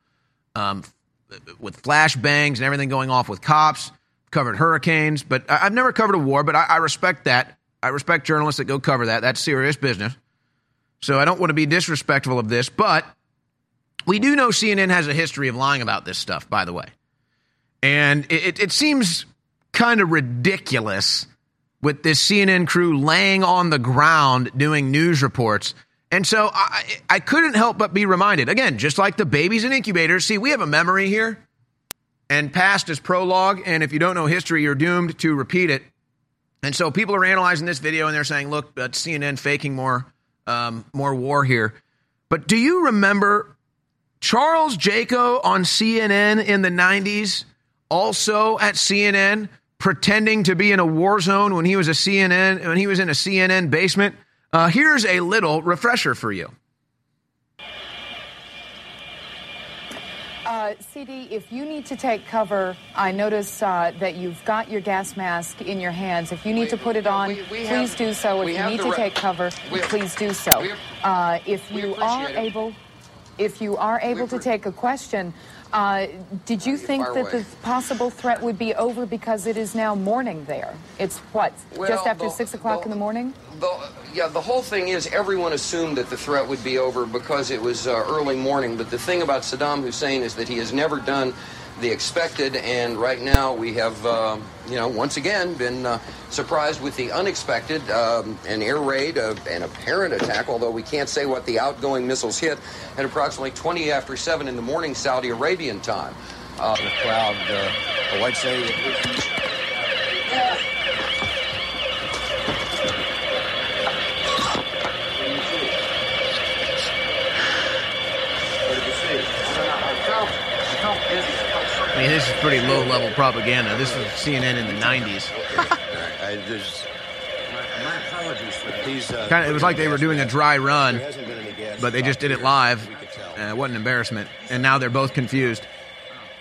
um, with flashbangs and everything going off with cops. Covered hurricanes, but I've never covered a war. But I, I respect that. I respect journalists that go cover that. That's serious business. So I don't want to be disrespectful of this, but we do know CNN has a history of lying about this stuff, by the way. And it, it seems kind of ridiculous with this CNN crew laying on the ground doing news reports. And so I, I couldn't help but be reminded again, just like the babies in incubators. See, we have a memory here, and past is prologue. And if you don't know history, you're doomed to repeat it. And so people are analyzing this video and they're saying, look, CNN faking more, um, more war here. But do you remember Charles Jaco on CNN in the 90s, also at CNN, pretending to be in a war zone when he was a CNN when he was in a CNN basement. Uh, here's a little refresher for you. Uh, CD, if you need to take cover, I notice uh, that you've got your gas mask in your hands. If you need to put it on, we- we please have- do so. If you need to right- take cover, we- please do so. we- Uh, if you are able, if you are able to take a question, uh, did you think that the possible threat would be over because it is now morning there? It's what, Well, just after the- six o'clock in the morning? The, yeah, the whole thing is everyone assumed that the threat would be over because it was uh, early morning. But the thing about Saddam Hussein is that he has never done the expected, and right now we have, uh, you know, once again been uh, surprised with the unexpected, um, an air raid, uh, an apparent attack, although we can't say what the outgoing missiles hit, at approximately 20 after 7 in the morning Saudi Arabian time. Uh, the crowd, uh, white say. I mean, this is pretty low level propaganda. This was CNN in the 90s. *laughs* I, there's, my, my apologies for these. Uh, Kind of, it was like they were doing a dry run, There hasn't been any gas but they just did it live. Uh, it wasn't an embarrassment. And now they're both confused.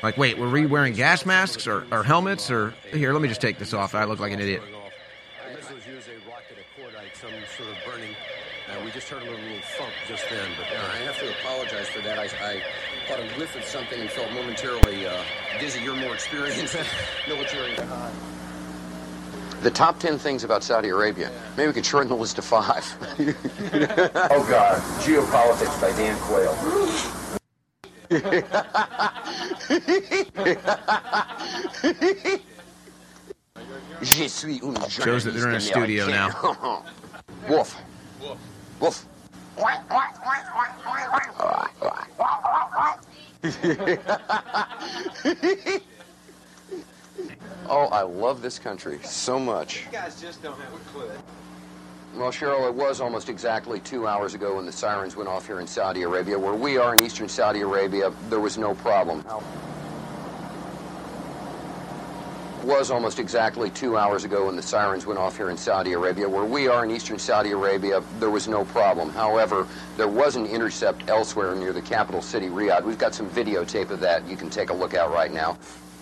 Like, wait, were we wearing gas masks or, or helmets? Or here, let me just take this off. I look like an idiot. The missiles use a rocket a cordite, some sort of burning. We just heard a little, thump just then, but uh, I have to apologize for that. I, I caught a whiff of something and felt momentarily uh, dizzy. You're more experienced in *laughs* military. The top 10 things about Saudi Arabia. Maybe we could shorten the list to five. *laughs* Oh God, Geopolitics by Dan Quayle. Je suis un Shows that they're in a studio américain. *laughs* Wolf. Wolf. *laughs* oh, I love this country so much. guys just don't have a clue. Well, Cheryl, it was almost exactly two hours ago when the sirens went off here in Saudi Arabia. Where we are in eastern Saudi Arabia, there was no problem. Was almost exactly two hours ago when the sirens went off here in Saudi Arabia. Where we are in eastern Saudi Arabia, there was no problem. However, there was an intercept elsewhere near the capital city, Riyadh. We've got some videotape of that you can take a look at right now.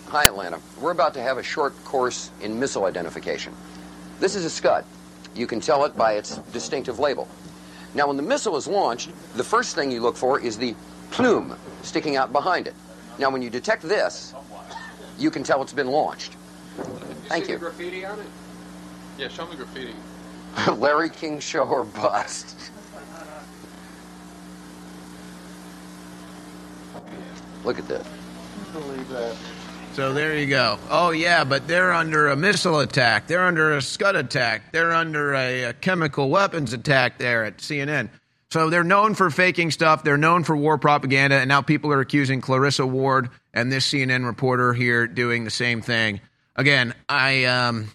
Hi, Atlanta. We're about to have a short course in missile identification. This is a Scud. You can tell it by its distinctive label. Now, when the missile is launched, the first thing you look for is the plume sticking out behind it. Now, when you detect this, you can tell it's been launched. Thank see you. The graffiti on it? Yeah, show me graffiti. *laughs* Larry King show or bust. Look at this. Believe that. So there you go. Oh yeah, but they're under a missile attack. They're under a Scud attack. They're under a, a chemical weapons attack there at CNN. So they're known for faking stuff. They're known for war propaganda, and now people are accusing Clarissa Ward and this CNN reporter here doing the same thing. Again, I um,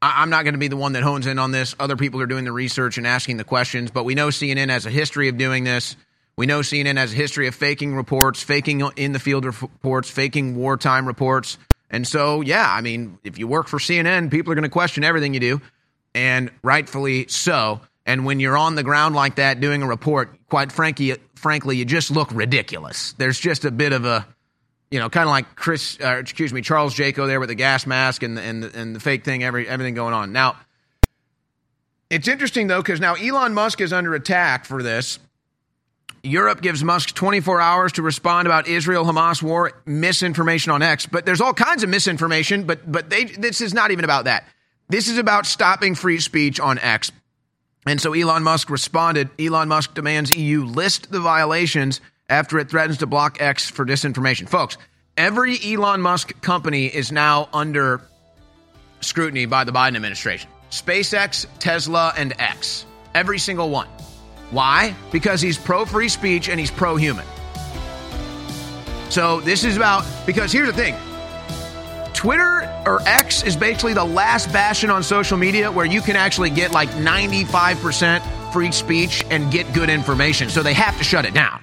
I- I'm not going to be the one that hones in on this. Other people are doing the research and asking the questions, but we know CNN has a history of doing this. We know CNN has a history of faking reports, faking in the field reports, faking wartime reports. And so, yeah, I mean, if you work for CNN, people are going to question everything you do, and rightfully so. And when you're on the ground like that doing a report, quite frankly, frankly, you just look ridiculous. There's just a bit of a, you know, kind of like Chris, uh, excuse me, Charles Jaco there with the gas mask and and and the fake thing, every everything going on. Now, it's interesting though because now Elon Musk is under attack for this. Europe gives Musk 24 hours to respond about Israel Hamas war misinformation on X, but there's all kinds of misinformation. But but they this is not even about that. This is about stopping free speech on X. And so Elon Musk responded. Elon Musk demands EU list the violations after it threatens to block X for disinformation. Folks, every Elon Musk company is now under scrutiny by the Biden administration. SpaceX, Tesla, and X. Every single one. Why? Because he's pro free speech and he's pro human. So this is about, because here's the thing Twitter or X is basically the last bastion on social media where you can actually get like 95% free speech and get good information. So they have to shut it down.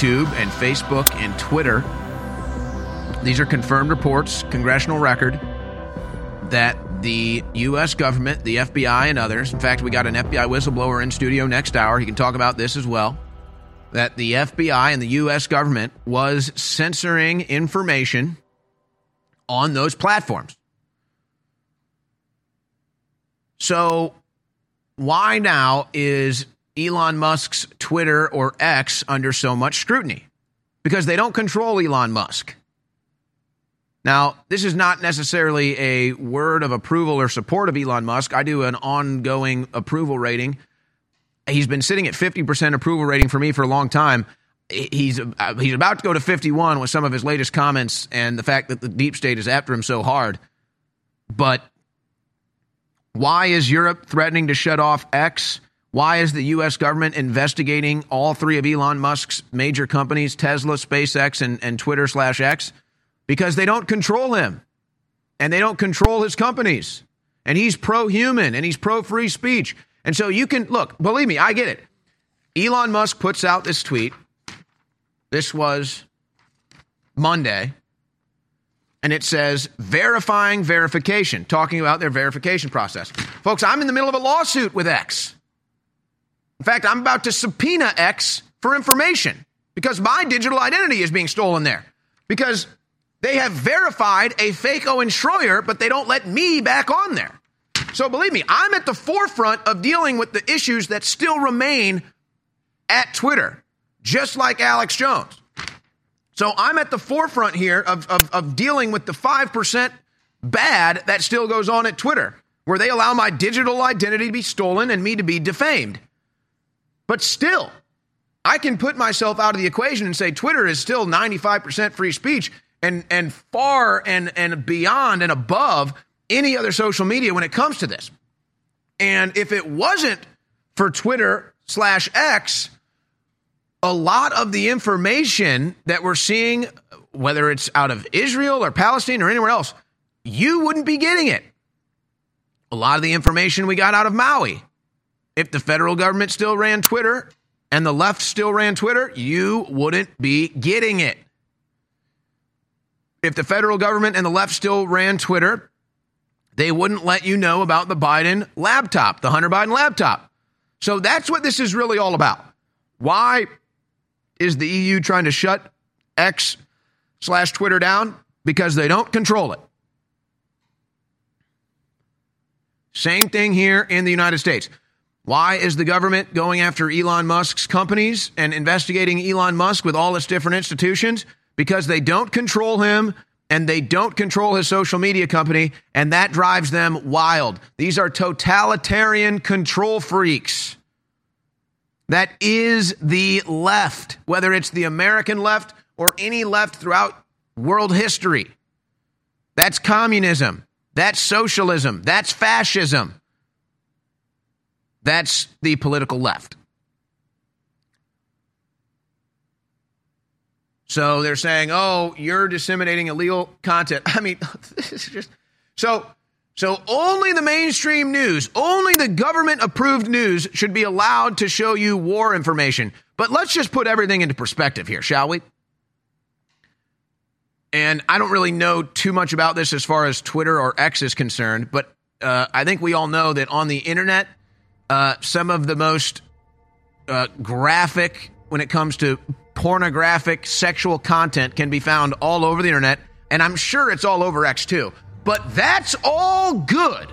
YouTube and Facebook and Twitter. These are confirmed reports, congressional record, that the U.S. government, the FBI, and others, in fact, we got an FBI whistleblower in studio next hour. He can talk about this as well. That the FBI and the U.S. government was censoring information on those platforms. So, why now is Elon Musk's Twitter or X under so much scrutiny? Because they don't control Elon Musk. Now, this is not necessarily a word of approval or support of Elon Musk. I do an ongoing approval rating. He's been sitting at 50% approval rating for me for a long time. He's uh, he's about to go to 51 with some of his latest comments and the fact that the deep state is after him so hard. But why is Europe threatening to shut off X? Why is the U.S. government investigating all three of Elon Musk's major companies, Tesla, SpaceX, and, and Twitter slash X? Because they don't control him and they don't control his companies. And he's pro human and he's pro free speech. And so you can look, believe me, I get it. Elon Musk puts out this tweet. This was Monday and it says verifying verification, talking about their verification process. Folks, I'm in the middle of a lawsuit with X. In fact, I'm about to subpoena X for information because my digital identity is being stolen there. Because they have verified a fake Owen Shroyer, but they don't let me back on there. So believe me, I'm at the forefront of dealing with the issues that still remain at Twitter, just like Alex Jones. So I'm at the forefront here of, of, of dealing with the 5% bad that still goes on at Twitter, where they allow my digital identity to be stolen and me to be defamed. But still, I can put myself out of the equation and say Twitter is still 95% free speech and, and far and, and beyond and above any other social media when it comes to this. And if it wasn't for Twitter slash X, a lot of the information that we're seeing, whether it's out of Israel or Palestine or anywhere else, you wouldn't be getting it. A lot of the information we got out of Maui, if the federal government still ran Twitter and the left still ran Twitter, you wouldn't be getting it. If the federal government and the left still ran Twitter, they wouldn't let you know about the Biden laptop, the Hunter Biden laptop. So that's what this is really all about. Why is the EU trying to shut X slash Twitter down? Because they don't control it. Same thing here in the United States. Why is the government going after Elon Musk's companies and investigating Elon Musk with all its different institutions? Because they don't control him and they don't control his social media company, and that drives them wild. These are totalitarian control freaks. That is the left, whether it's the American left or any left throughout world history. That's communism. That's socialism. That's fascism. That's the political left. So they're saying, "Oh, you're disseminating illegal content." *laughs* I mean, *laughs* this is just so so only the mainstream news, only the government approved news should be allowed to show you war information. But let's just put everything into perspective here, shall we? And I don't really know too much about this as far as Twitter or X is concerned, but uh, I think we all know that on the internet, uh, some of the most uh, graphic when it comes to pornographic sexual content can be found all over the internet. And I'm sure it's all over X too. But that's all good.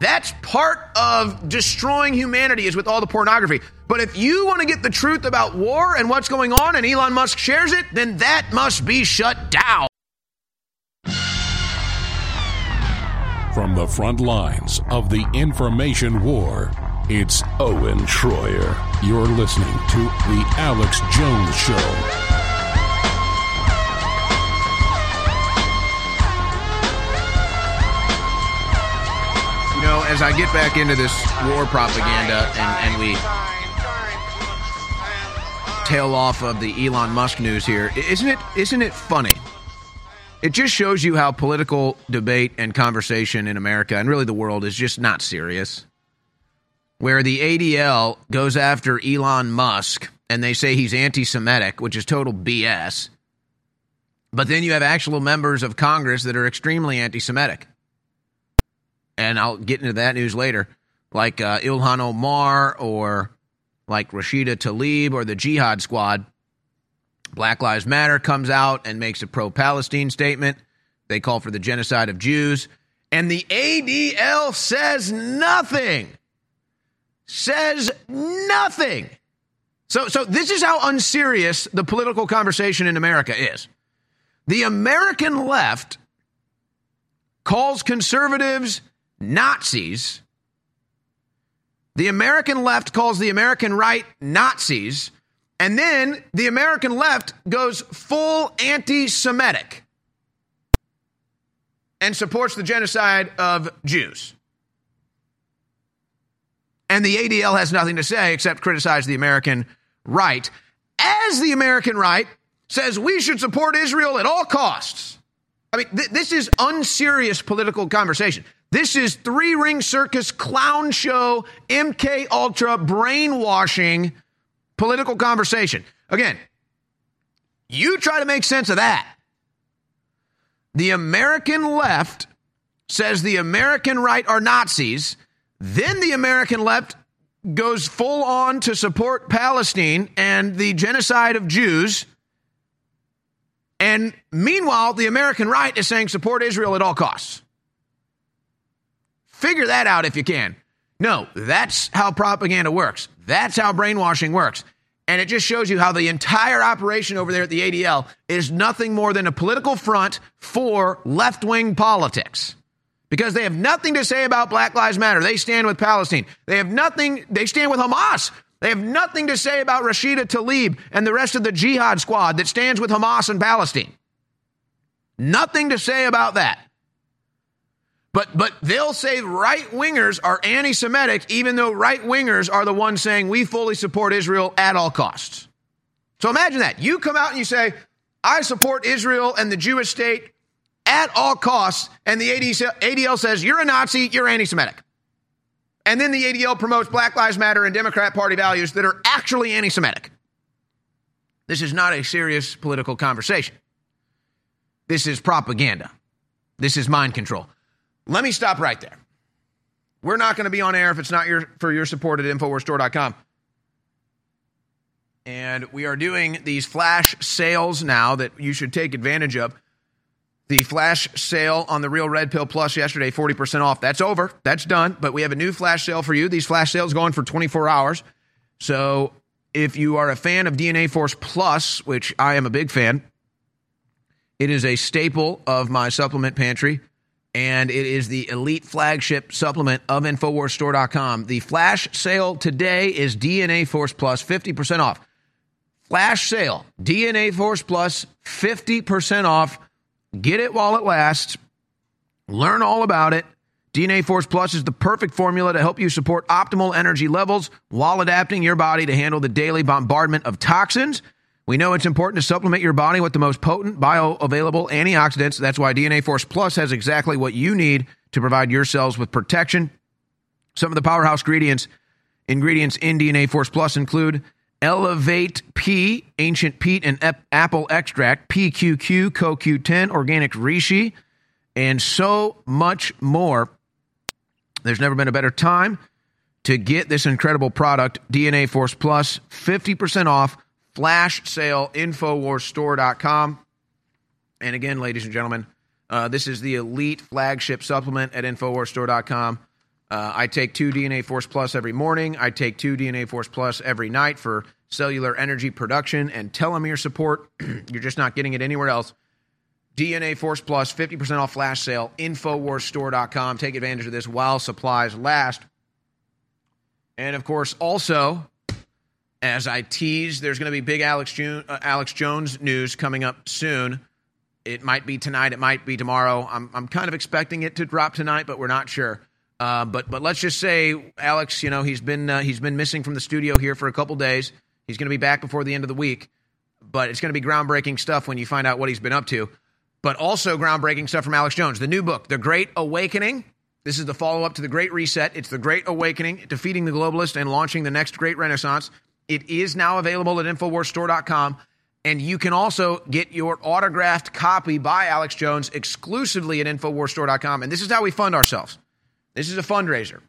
That's part of destroying humanity is with all the pornography. But if you want to get the truth about war and what's going on and Elon Musk shares it, then that must be shut down. From the front lines of the information war, it's Owen Shroyer. You're listening to The Alex Jones Show. You know, as I get back into this war propaganda and, and we tail off of the Elon Musk news here, isn't it isn't it funny? It just shows you how political debate and conversation in America and really the world is just not serious. Where the ADL goes after Elon Musk and they say he's anti Semitic, which is total BS. But then you have actual members of Congress that are extremely anti Semitic. And I'll get into that news later, like uh, Ilhan Omar or like Rashida Tlaib or the Jihad Squad. Black Lives Matter comes out and makes a pro Palestine statement. They call for the genocide of Jews. And the ADL says nothing. Says nothing. So, so this is how unserious the political conversation in America is. The American left calls conservatives Nazis. The American left calls the American right Nazis. And then the American left goes full anti Semitic and supports the genocide of Jews. And the ADL has nothing to say except criticize the American right, as the American right says we should support Israel at all costs. I mean, th- this is unserious political conversation. This is three ring circus clown show, MK Ultra brainwashing political conversation. Again, you try to make sense of that. The American left says the American right are Nazis. Then the American left goes full on to support Palestine and the genocide of Jews. And meanwhile, the American right is saying support Israel at all costs. Figure that out if you can. No, that's how propaganda works. That's how brainwashing works. And it just shows you how the entire operation over there at the ADL is nothing more than a political front for left wing politics. Because they have nothing to say about Black Lives Matter. They stand with Palestine. They have nothing, they stand with Hamas. They have nothing to say about Rashida Tlaib and the rest of the jihad squad that stands with Hamas and Palestine. Nothing to say about that. But but they'll say right wingers are anti-Semitic, even though right wingers are the ones saying we fully support Israel at all costs. So imagine that. You come out and you say, I support Israel and the Jewish state at all costs, and the ADL says, You're a Nazi, you're anti Semitic. And then the ADL promotes Black Lives Matter and Democrat Party values that are actually anti Semitic. This is not a serious political conversation. This is propaganda. This is mind control. Let me stop right there. We're not going to be on air if it's not your, for your support at InfoWarsStore.com. And we are doing these flash sales now that you should take advantage of. The flash sale on the Real Red Pill Plus yesterday, 40% off. That's over. That's done. But we have a new flash sale for you. These flash sales going for 24 hours. So if you are a fan of DNA Force Plus, which I am a big fan, it is a staple of my supplement pantry and it is the elite flagship supplement of InfoWarsStore.com. The flash sale today is DNA Force Plus, 50% off. Flash sale, DNA Force Plus, 50% off. Get it while it lasts. Learn all about it. DNA Force Plus is the perfect formula to help you support optimal energy levels while adapting your body to handle the daily bombardment of toxins. We know it's important to supplement your body with the most potent bioavailable antioxidants. That's why DNA Force Plus has exactly what you need to provide your cells with protection. Some of the powerhouse ingredients ingredients in DNA Force Plus include Elevate P, ancient peat and ep- apple extract, PQQ, CoQ10, organic reishi, and so much more. There's never been a better time to get this incredible product, DNA Force Plus, 50% off, flash sale, InfoWarsStore.com. And again, ladies and gentlemen, uh, this is the elite flagship supplement at InfoWarsStore.com. Uh, I take two DNA Force Plus every morning. I take two DNA Force Plus every night for cellular energy production and telomere support. *clears throat* You're just not getting it anywhere else. DNA Force Plus, 50% off flash sale, InfoWarsStore.com. Take advantage of this while supplies last. And of course, also, as I tease, there's going to be big Alex, June, uh, Alex Jones news coming up soon. It might be tonight, it might be tomorrow. I'm, I'm kind of expecting it to drop tonight, but we're not sure. Uh, but but let's just say Alex, you know, he's been uh, he's been missing from the studio here for a couple days. He's going to be back before the end of the week, but it's going to be groundbreaking stuff when you find out what he's been up to. But also groundbreaking stuff from Alex Jones, the new book, The Great Awakening. This is the follow up to The Great Reset. It's The Great Awakening, defeating the globalist and launching the next great renaissance. It is now available at InfoWarsStore.com. And you can also get your autographed copy by Alex Jones exclusively at InfoWarsStore.com. And this is how we fund ourselves. This is a fundraiser.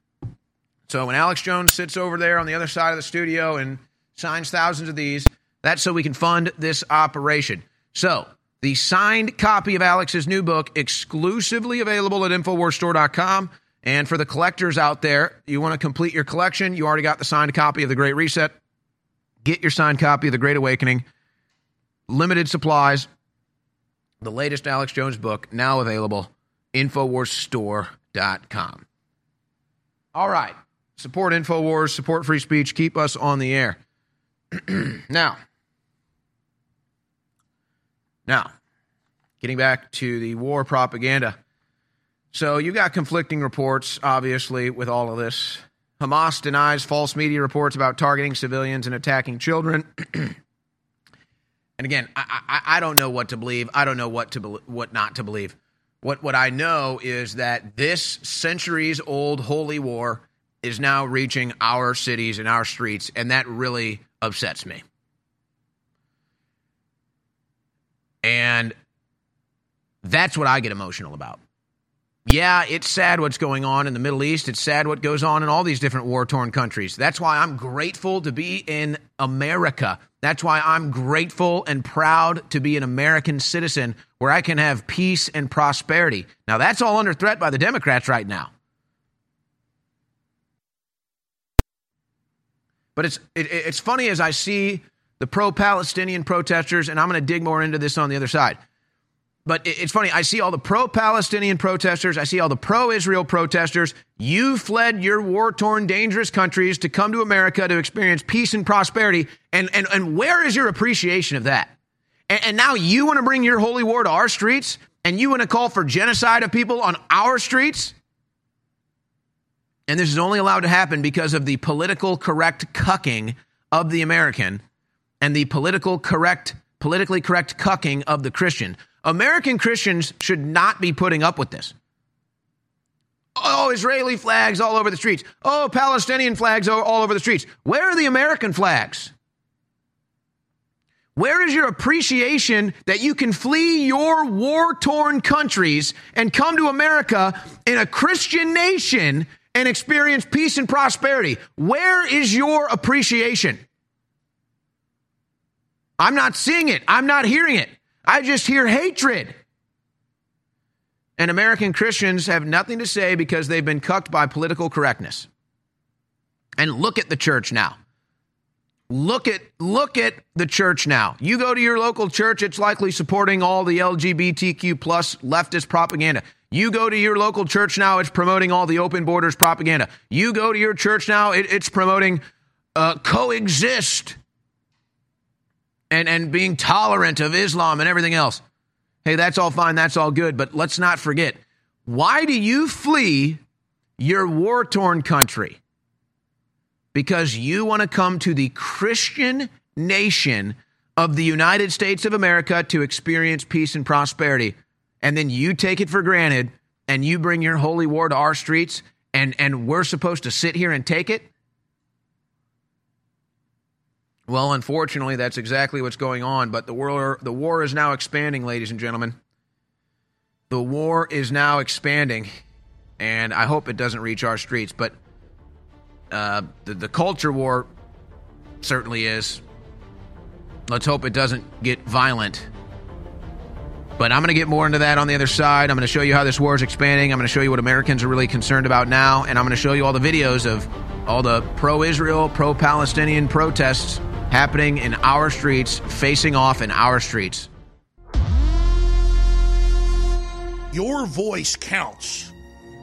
So when Alex Jones sits over there on the other side of the studio and signs thousands of these, that's so we can fund this operation. So the signed copy of Alex's new book, exclusively available at InfoWarsStore.com. And for the collectors out there, you want to complete your collection, you already got the signed copy of The Great Reset. Get your signed copy of The Great Awakening. Limited supplies. The latest Alex Jones book, now available, InfoWarsStore.com. All right. Support InfoWars, support free speech, keep us on the air. *clears throat* now, now, getting back to the war propaganda. So you got conflicting reports, obviously, with all of this. Hamas denies false media reports about targeting civilians and attacking children. *clears throat* and again, I, I, I, don't know what to believe. I don't know what to be, what not to believe. What what I know is that this centuries old holy war is now reaching our cities and our streets, and that really upsets me. And that's what I get emotional about. Yeah, it's sad what's going on in the Middle East. It's sad what goes on in all these different war torn countries. That's why I'm grateful to be in America. That's why I'm grateful and proud to be an American citizen where I can have peace and prosperity. Now, that's all under threat by the Democrats right now. But it's, it, it's funny as I see the pro Palestinian protesters, and I'm going to dig more into this on the other side. But it's funny, I see all the pro Palestinian protesters, I see all the pro Israel protesters. You fled your war torn, dangerous countries to come to America to experience peace and prosperity. And, and, and where is your appreciation of that? And, and now you want to bring your holy war to our streets? And you want to call for genocide of people on our streets? And this is only allowed to happen because of the political correct cucking of the American and the political correct, politically correct cucking of the Christian. American Christians should not be putting up with this. Oh, Israeli flags all over the streets. Oh, Palestinian flags all over the streets. Where are the American flags? Where is your appreciation that you can flee your war torn countries and come to America in a Christian nation and experience peace and prosperity? Where is your appreciation? I'm not seeing it. I'm not hearing it. I just hear hatred. And American Christians have nothing to say because they've been cucked by political correctness. And look at the church now. Look at look at the church now. You go to your local church, it's likely supporting all the LGBTQ plus leftist propaganda. You go to your local church now, it's promoting all the open borders propaganda. You go to your church now, it, it's promoting uh, coexist and, and being tolerant of Islam and everything else. Hey, that's all fine, that's all good, but let's not forget Why do you flee your war torn country? Because you want to come to the Christian nation of the United States of America to experience peace and prosperity. And then you take it for granted and you bring your holy war to our streets and, and we're supposed to sit here and take it? Well, unfortunately, that's exactly what's going on. But the war, the war is now expanding, ladies and gentlemen. The war is now expanding, and I hope it doesn't reach our streets. But uh, the, the culture war certainly is. Let's hope it doesn't get violent. But I'm going to get more into that on the other side. I'm going to show you how this war is expanding. I'm going to show you what Americans are really concerned about now. And I'm going to show you all the videos of all the pro Israel, pro Palestinian protests happening in our streets, facing off in our streets. Your voice counts.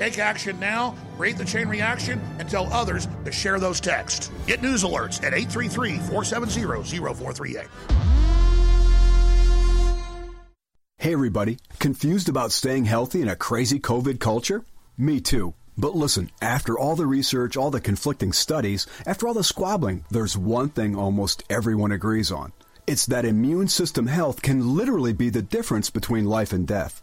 Take action now, create the chain reaction, and tell others to share those texts. Get news alerts at 833 470 0438. Hey, everybody. Confused about staying healthy in a crazy COVID culture? Me too. But listen, after all the research, all the conflicting studies, after all the squabbling, there's one thing almost everyone agrees on. It's that immune system health can literally be the difference between life and death.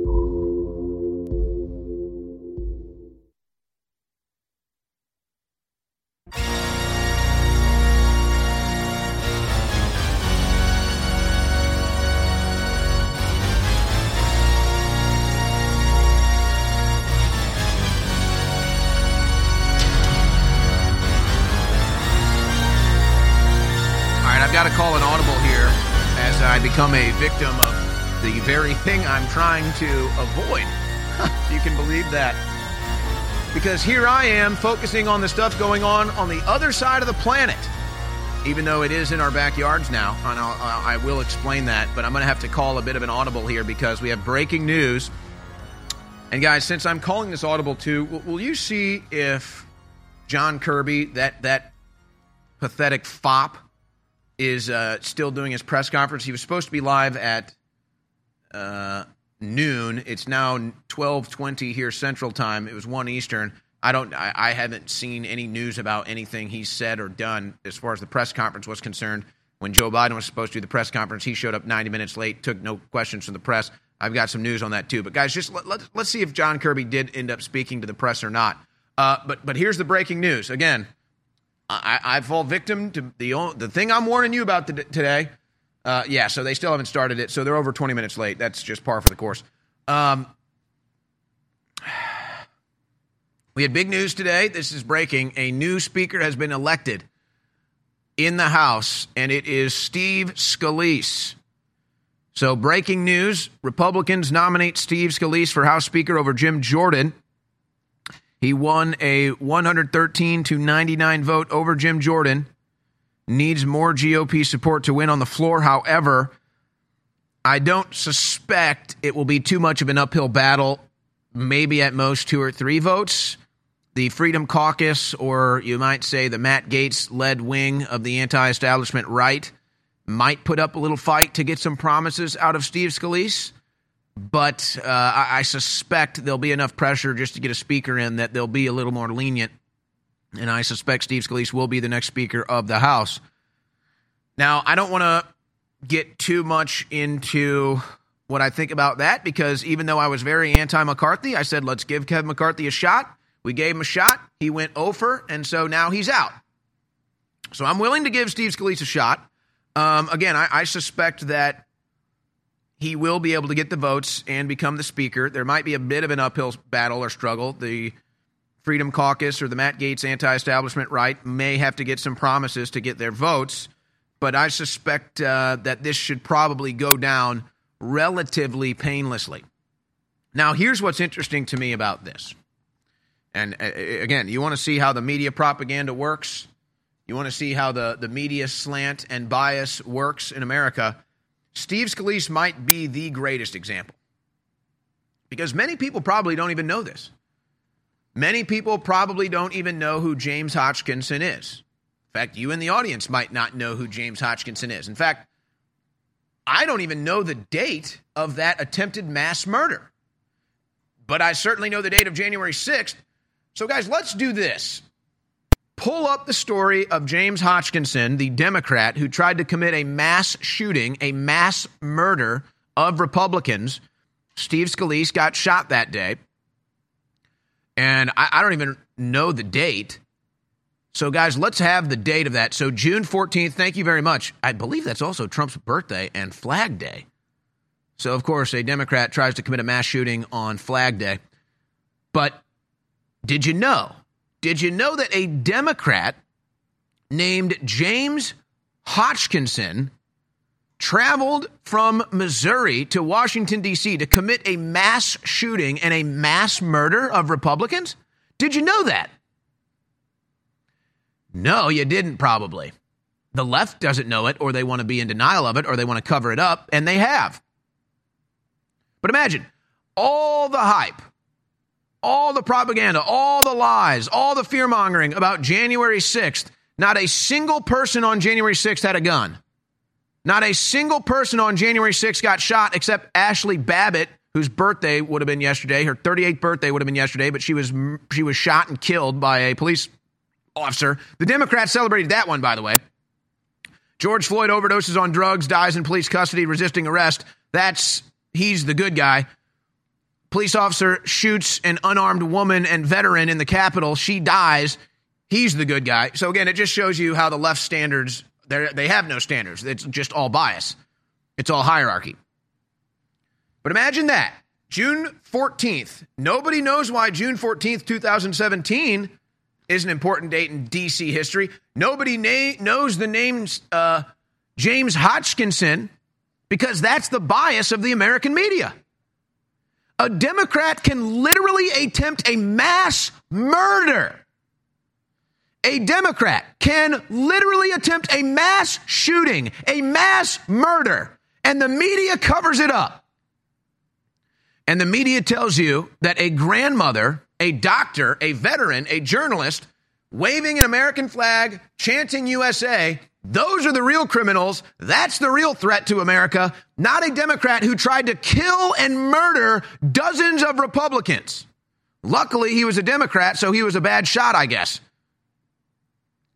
Become a victim of the very thing I'm trying to avoid. you can believe that. Because here I am focusing on the stuff going on on the other side of the planet. Even though it is in our backyards now, and I'll, I will explain that, but I'm going to have to call a bit of an audible here because we have breaking news. And guys, since I'm calling this audible too, will, will you see if John Kirby, that that pathetic fop, is uh, still doing his press conference. He was supposed to be live at uh, noon. It's now twelve twenty here Central Time. It was one Eastern. I don't. I, I haven't seen any news about anything he's said or done as far as the press conference was concerned. When Joe Biden was supposed to do the press conference, he showed up ninety minutes late, took no questions from the press. I've got some news on that too. But guys, just let, let, let's see if John Kirby did end up speaking to the press or not. Uh, but but here's the breaking news again. I, I fall victim to the the thing I'm warning you about today. Uh, yeah, so they still haven't started it, so they're over 20 minutes late. That's just par for the course. Um, *sighs* we had big news today. This is breaking. A new speaker has been elected in the House, and it is Steve Scalise. So, breaking news Republicans nominate Steve Scalise for House Speaker over Jim Jordan. He won a 113 to 99 vote over Jim Jordan. Needs more GOP support to win on the floor. However, I don't suspect it will be too much of an uphill battle, maybe at most two or three votes. The Freedom Caucus, or you might say the Matt Gaetz led wing of the anti establishment right, might put up a little fight to get some promises out of Steve Scalise. But uh, I, I suspect there'll be enough pressure just to get a speaker in that they'll be a little more lenient. And I suspect Steve Scalise will be the next Speaker of the House. Now, I don't want to get too much into what I think about that because even though I was very anti McCarthy, I said, let's give Kevin McCarthy a shot. We gave him a shot. He went over, and so now he's out. So I'm willing to give Steve Scalise a shot. Um, again, I, I suspect that he will be able to get the votes and become the speaker. There might be a bit of an uphill battle or struggle. The Freedom Caucus or the Matt Gaetz anti establishment right may have to get some promises to get their votes, but I suspect uh, that this should probably go down relatively painlessly. Now, here's what's interesting to me about this. And uh, again, you want to see how the media propaganda works. You want to see how the, the media slant and bias works in America. Steve Scalise might be the greatest example because many people probably don't even know this. Many people probably don't even know who James Hodgkinson is. In fact, you in the audience might not know who James Hodgkinson is. In fact, I don't even know the date of that attempted mass murder, but I certainly know the date of January 6th. So, guys, let's do this. Pull up the story of James Hodgkinson, the Democrat who tried to commit a mass shooting, a mass murder of Republicans. Steve Scalise got shot that day. And I, I don't even know the date. So, guys, let's have the date of that. So, June 14th, thank you very much. I believe that's also Trump's birthday and Flag Day. So, of course, a Democrat tries to commit a mass shooting on Flag Day. But did you know? Did you know that a Democrat named James Hodgkinson traveled from Missouri to Washington, D.C. to commit a mass shooting and a mass murder of Republicans? Did you know that? No, you didn't, probably. The left doesn't know it, or they want to be in denial of it, or they want to cover it up, and they have. But imagine all the hype, all the propaganda, all the lies, all the fear mongering about January 6th. Not a single person on January 6th had a gun. Not a single person on January 6th got shot except Ashley Babbitt, whose birthday would have been yesterday. Her 38th birthday would have been yesterday, but she was she was shot and killed by a police officer. The Democrats celebrated that one, by the way. George Floyd overdoses on drugs, dies in police custody, resisting arrest. That's he's the good guy. Police officer shoots an unarmed woman and veteran in the Capitol. She dies. He's the good guy. So again, it just shows you how the left standards they have no standards. It's just all bias. It's all hierarchy. But imagine that. June 14th. Nobody knows why June 14th, 2017 is an important date in DC history. Nobody na- knows the names uh, James Hodgkinson because that's the bias of the American media. A Democrat can literally attempt a mass murder. A Democrat can literally attempt a mass shooting, a mass murder, and the media covers it up. And the media tells you that a grandmother, a doctor, a veteran, a journalist waving an American flag, chanting USA, those are the real criminals. That's the real threat to America, not a Democrat who tried to kill and murder dozens of Republicans. Luckily, he was a Democrat, so he was a bad shot, I guess.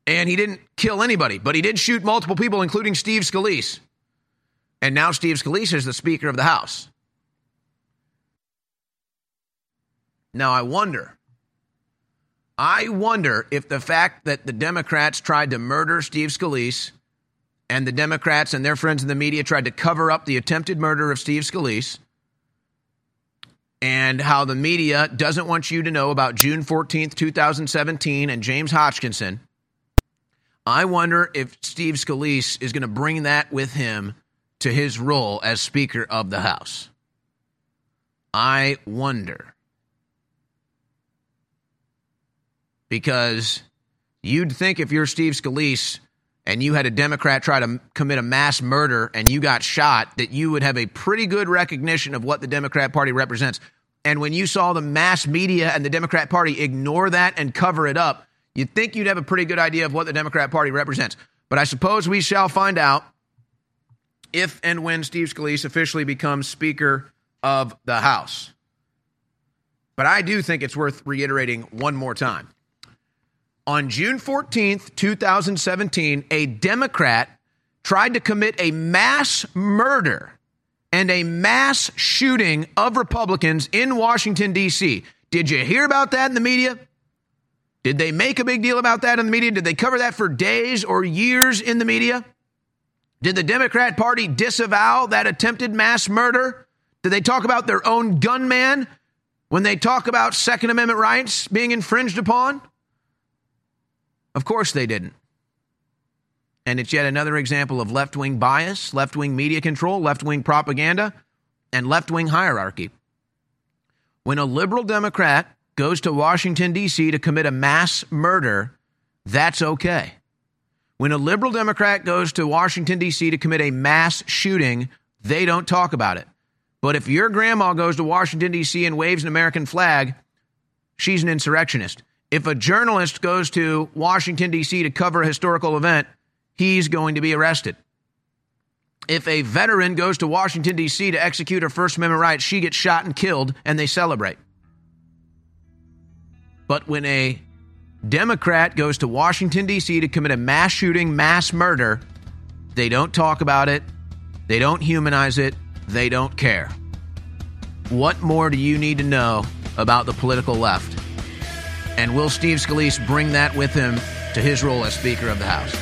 And he didn't kill anybody, but he did shoot multiple people, including Steve Scalise. And now Steve Scalise is the Speaker of the House. Now, I wonder, I wonder if the fact that the Democrats tried to murder Steve Scalise and the Democrats and their friends in the media tried to cover up the attempted murder of Steve Scalise and how the media doesn't want you to know about June 14th, 2017 and James Hodgkinson. I wonder if Steve Scalise is going to bring that with him to his role as Speaker of the House. I wonder. Because you'd think if you're Steve Scalise, and you had a Democrat try to commit a mass murder and you got shot, that you would have a pretty good recognition of what the Democrat Party represents. And when you saw the mass media and the Democrat Party ignore that and cover it up, you'd think you'd have a pretty good idea of what the Democrat Party represents. But I suppose we shall find out if and when Steve Scalise officially becomes Speaker of the House. But I do think it's worth reiterating one more time. On June 14th, 2017, a Democrat tried to commit a mass murder and a mass shooting of Republicans in Washington, D.C. Did you hear about that in the media? Did they make a big deal about that in the media? Did they cover that for days or years in the media? Did the Democrat Party disavow that attempted mass murder? Did they talk about their own gunman when they talk about Second Amendment rights being infringed upon? Of course they didn't. And it's yet another example of left wing bias, left wing media control, left wing propaganda, and left wing hierarchy. When a liberal Democrat goes to Washington, D.C. to commit a mass murder, that's okay. When a liberal Democrat goes to Washington, D.C. to commit a mass shooting, they don't talk about it. But if your grandma goes to Washington, D.C. and waves an American flag, she's an insurrectionist. If a journalist goes to Washington, D.C. to cover a historical event, he's going to be arrested. If a veteran goes to Washington, D.C. to execute her First Amendment rights, she gets shot and killed, and they celebrate. But when a Democrat goes to Washington, D.C. to commit a mass shooting, mass murder, they don't talk about it, they don't humanize it, they don't care. What more do you need to know about the political left? And will Steve Scalise bring that with him to his role as Speaker of the House?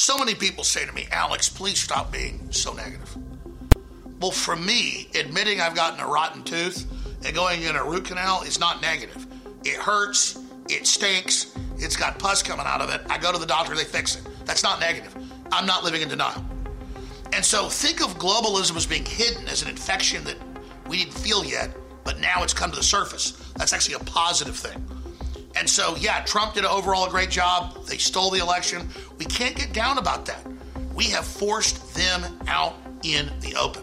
So many people say to me, Alex, please stop being so negative. Well, for me, admitting I've gotten a rotten tooth and going in a root canal is not negative. It hurts, it stinks, it's got pus coming out of it. I go to the doctor, they fix it. That's not negative. I'm not living in denial. And so think of globalism as being hidden as an infection that we didn't feel yet, but now it's come to the surface. That's actually a positive thing. And so, yeah, Trump did overall a great job. They stole the election. We can't get down about that. We have forced them out in the open.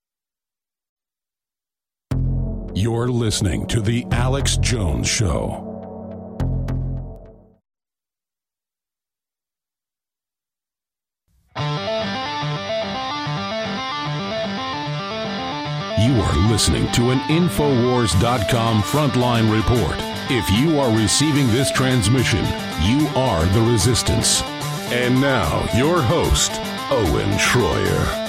You're listening to The Alex Jones Show. You are listening to an Infowars.com frontline report. If you are receiving this transmission, you are the resistance. And now, your host, Owen Shroyer.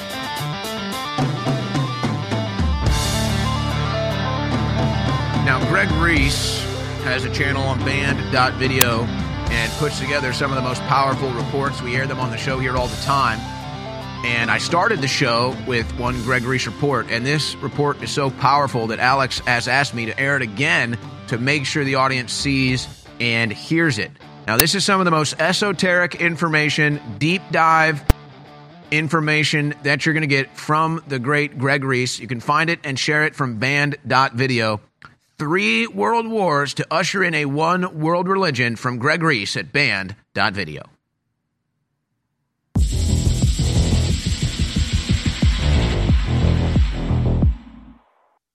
Now, Greg Reese has a channel on band.video and puts together some of the most powerful reports. We air them on the show here all the time. And I started the show with one Greg Reese report, and this report is so powerful that Alex has asked me to air it again to make sure the audience sees and hears it. Now, this is some of the most esoteric information, deep dive information that you're going to get from the great Greg Reese. You can find it and share it from band.video. Three world wars to usher in a one world religion from Greg Reese at band.video.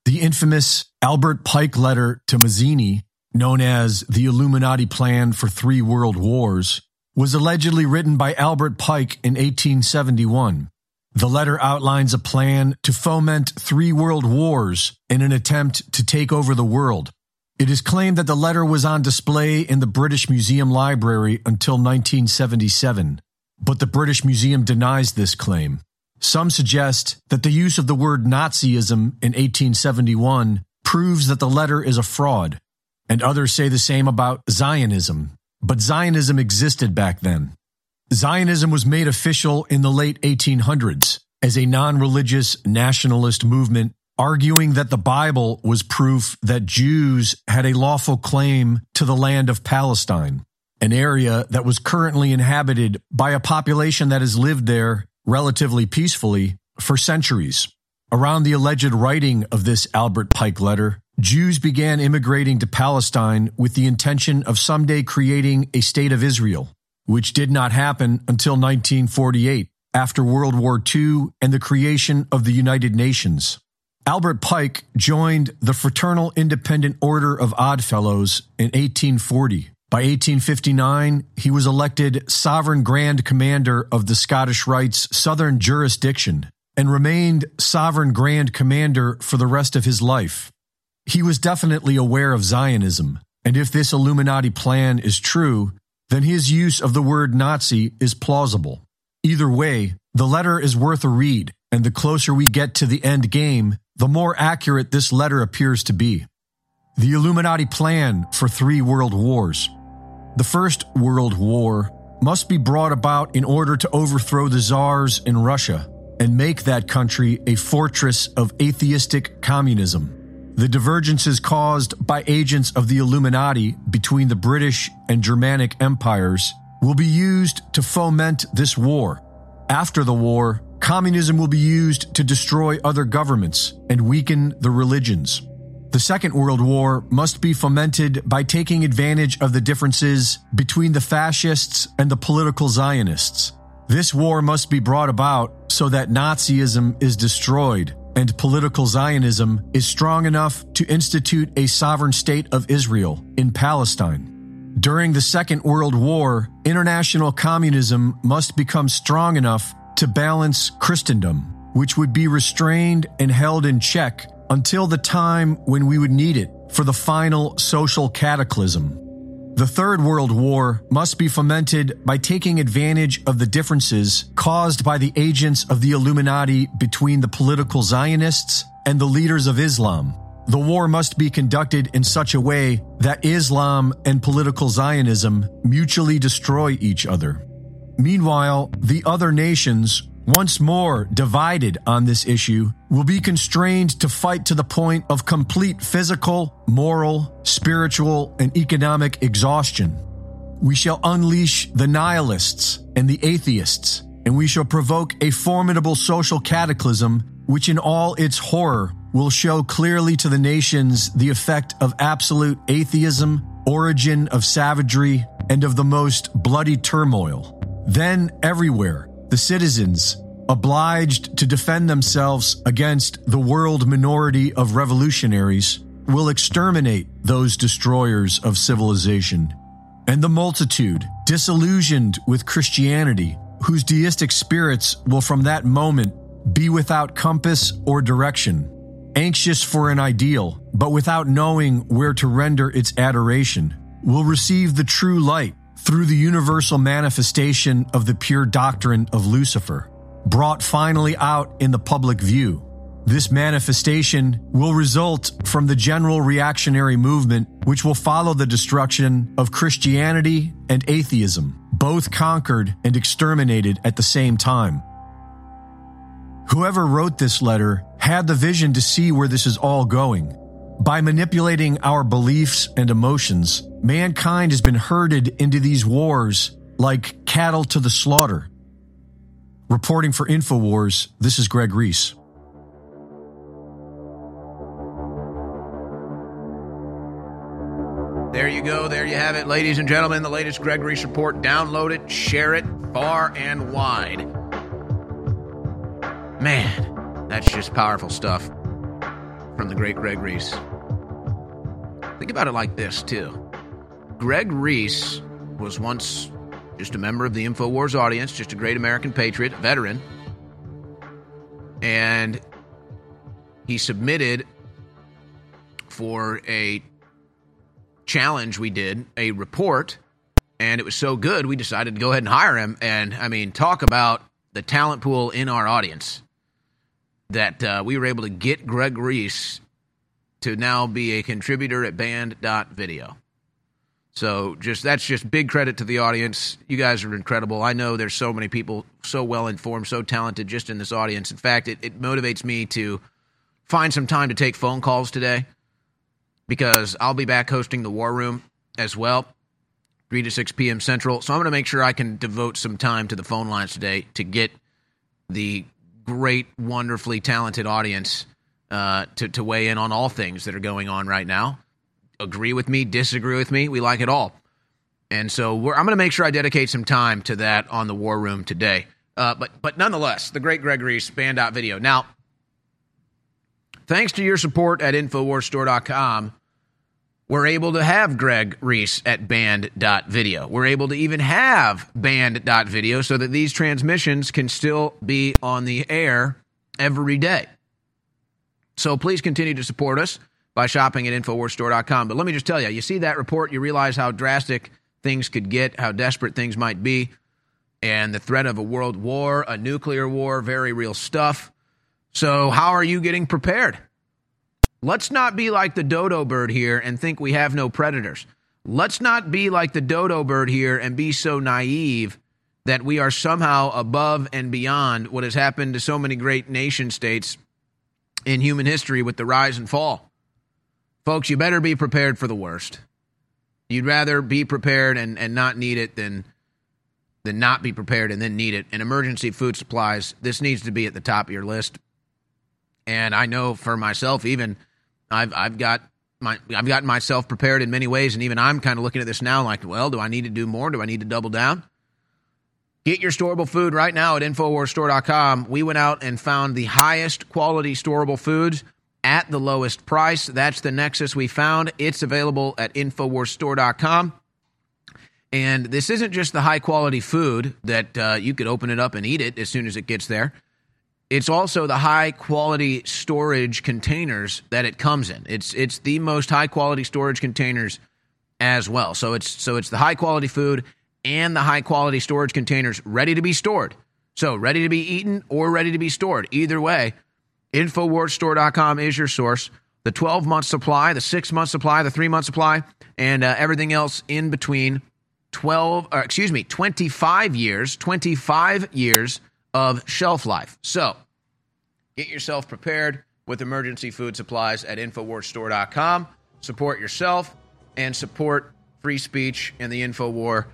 The infamous Albert Pike letter to Mazzini, known as the Illuminati Plan for Three World Wars, was allegedly written by Albert Pike in 1871. The letter outlines a plan to foment three world wars in an attempt to take over the world. It is claimed that the letter was on display in the British Museum Library until 1977, but the British Museum denies this claim. Some suggest that the use of the word Nazism in 1871 proves that the letter is a fraud, and others say the same about Zionism. But Zionism existed back then. Zionism was made official in the late 1800s, as a non religious nationalist movement arguing that the Bible was proof that Jews had a lawful claim to the land of Palestine, an area that was currently inhabited by a population that has lived there relatively peacefully for centuries. Around the alleged writing of this Albert Pike letter, Jews began immigrating to Palestine with the intention of someday creating a state of Israel, which did not happen until 1948, after World War II and the creation of the United Nations. Albert Pike joined the Fraternal Independent Order of Odd Fellows in 1840. By 1859, he was elected Sovereign Grand Commander of the Scottish Rite's Southern Jurisdiction and remained Sovereign Grand Commander for the rest of his life. He was definitely aware of Zionism, and if this Illuminati plan is true, then his use of the word Nazi is plausible. Either way, the letter is worth a read, and the closer we get to the end game, the more accurate this letter appears to be. The Illuminati plan for three world wars. The First World War must be brought about in order to overthrow the czars in Russia and make that country a fortress of atheistic communism. The divergences caused by agents of the Illuminati between the British and Germanic empires will be used to foment this war. After the war, communism will be used to destroy other governments and weaken the religions. The Second World War must be fomented by taking advantage of the differences between the fascists and the political Zionists. This war must be brought about so that Nazism is destroyed and political Zionism is strong enough to institute a sovereign state of Israel in Palestine. During the Second World War, international communism must become strong enough to balance Christendom, which would be restrained and held in check until the time when we would need it for the final social cataclysm. The Third World War must be fomented by taking advantage of the differences caused by the agents of the Illuminati between the political Zionists and the leaders of Islam. The war must be conducted in such a way that Islam and political Zionism mutually destroy each other. Meanwhile, the other nations, once more divided on this issue, will be constrained to fight to the point of complete physical, moral, spiritual, and economic exhaustion. We shall unleash the nihilists and the atheists, and we shall provoke a formidable social cataclysm which, in all its horror, will show clearly to the nations the effect of absolute atheism, origin of savagery, and of the most bloody turmoil. Then, everywhere, the citizens, obliged to defend themselves against the world minority of revolutionaries, will exterminate those destroyers of civilization. And the multitude, disillusioned with Christianity, whose deistic spirits will from that moment be without compass or direction, anxious for an ideal, but without knowing where to render its adoration, will receive the true light through the universal manifestation of the pure doctrine of Lucifer, brought finally out in the public view. This manifestation will result from the general reactionary movement, which will follow the destruction of Christianity and atheism, both conquered and exterminated at the same time. Whoever wrote this letter had the vision to see where this is all going. By manipulating our beliefs and emotions, mankind has been herded into these wars like cattle to the slaughter. Reporting for InfoWars, this is Greg Reese. There you go. There you have it, ladies and gentlemen. The latest Greg Reese report. Download it, share it far and wide. Man, that's just powerful stuff from the great Greg Reese. Think about it like this, too. Greg Reese was once just a member of the InfoWars audience, just a great American patriot, veteran. And he submitted for a challenge we did, a report, and it was so good we decided to go ahead and hire him. And I mean, talk about the talent pool in our audience that uh, we were able to get Greg Reese to now be a contributor at band.video. So just that's just big credit to the audience. You guys are incredible. I know there's so many people so well informed, so talented just in this audience. In fact, it, it motivates me to find some time to take phone calls today because I'll be back hosting the War Room as well, 3 to 6 p.m. Central. So I'm going to make sure I can devote some time to the phone lines today to get the great, wonderfully talented audience uh, to, to weigh in on all things that are going on right now agree with me, disagree with me. We like it all. And so I'm going to make sure I dedicate some time to that on the War Room today. Uh, but but nonetheless, the great Greg Reese's band video. Now, thanks to your support at InfoWarsStore.com, we're able to have Greg Reese at band.video. We're able to even have band.video so that these transmissions can still be on the air every day. So please continue to support us by shopping at InfoWarsStore.com. But let me just tell you, you see that report, you realize how drastic things could get, how desperate things might be, and the threat of a world war, a nuclear war, very real stuff. So, how are you getting prepared? Let's not be like the dodo bird here and think we have no predators. Let's not be like the dodo bird here and be so naive that we are somehow above and beyond what has happened to so many great nation states in human history with the rise and fall. Folks, you better be prepared for the worst. You'd rather be prepared and, and not need it than than not be prepared and then need it. And emergency food supplies, this needs to be at the top of your list. And I know for myself, even I've I've got my I've gotten myself prepared in many ways, and even I'm kind of looking at this now like, well, do I need to do more? Do I need to double down? Get your storable food right now at InfoWarsStore.com. We went out and found the highest quality storable foods at the lowest price. That's the nexus we found. It's available at InfoWarsStore.com. And this isn't just the high quality food that uh, you could open it up and eat it as soon as it gets there. It's also the high quality storage containers that it comes in. It's it's the most high quality storage containers as well. So it's so it's the high quality food and the high quality storage containers ready to be stored. So ready to be eaten or ready to be stored. Either way, Infowarsstore.com is your source. The 12 month supply, the six month supply, the three month supply, and uh, everything else in between 12, or excuse me, 25 years, 25 years of shelf life. So get yourself prepared with emergency food supplies at InfoWarsStore.com. Support yourself and support free speech and the info war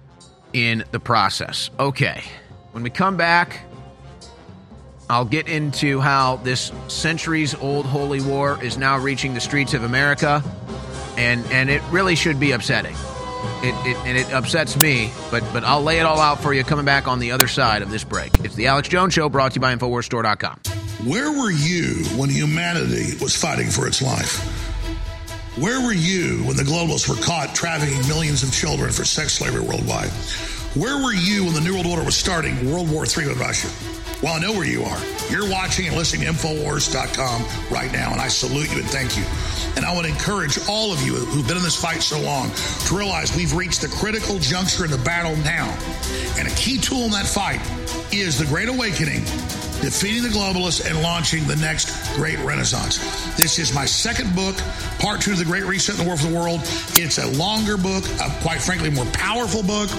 in the process. Okay, when we come back, I'll get into how this centuries old holy war is now reaching the streets of America, and, and it really should be upsetting. It, it, and it upsets me, but, but I'll lay it all out for you coming back on the other side of this break. It's the Alex Jones Show brought to you by InfoWarsStore.com. Where were you when humanity was fighting for its life? Where were you when the globalists were caught trafficking millions of children for sex slavery worldwide? Where were you when the New World Order was starting World War III with Russia? Well, I know where you are. You're watching and listening to Infowars.com right now, and I salute you and thank you. And I would encourage all of you who've been in this fight so long to realize we've reached the critical juncture in the battle now. And a key tool in that fight is the Great Awakening, defeating the globalists and launching the next great renaissance. This is my second book, part two of the Great Reset in the War for the World. It's a longer book, a, quite frankly, more powerful book.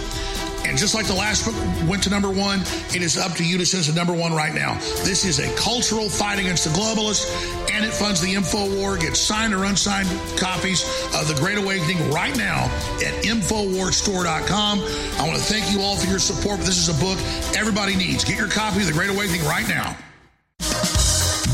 And just like the last book went to number one, it is up to you to send to number one right now. This is a cultural fight against the globalists, and it funds the info war. Get signed or unsigned copies of The Great Awakening right now at InfoWarsStore.com. I want to thank you all for your support. This is a book everybody needs. Get your copy of The Great Awakening right now.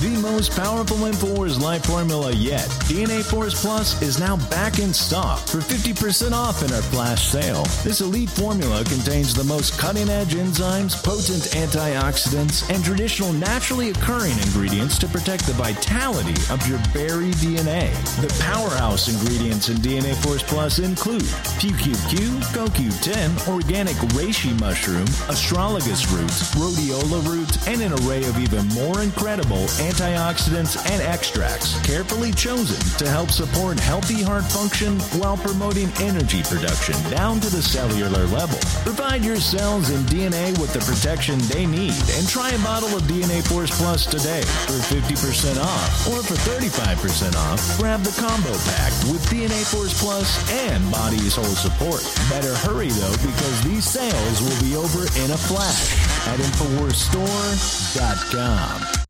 The most powerful InfoWars life formula yet, DNA Force Plus, is now back in stock for 50% off in our flash sale. This elite formula contains the most cutting edge enzymes, potent antioxidants, and traditional naturally occurring ingredients to protect the vitality of your buried DNA. The powerhouse ingredients in DNA Force Plus include PQQ, CoQ10, organic reishi mushroom, astragalus roots, rhodiola roots, and an array of even more incredible antioxidants and extracts carefully chosen to help support healthy heart function while promoting energy production down to the cellular level. Provide your cells and DNA with the protection they need and try a bottle of DNA Force Plus today for 50% off or for 35% off. Grab the combo pack with DNA Force Plus and Body's Whole Support. Better hurry though because these sales will be over in a flash at InfoWarsStore.com.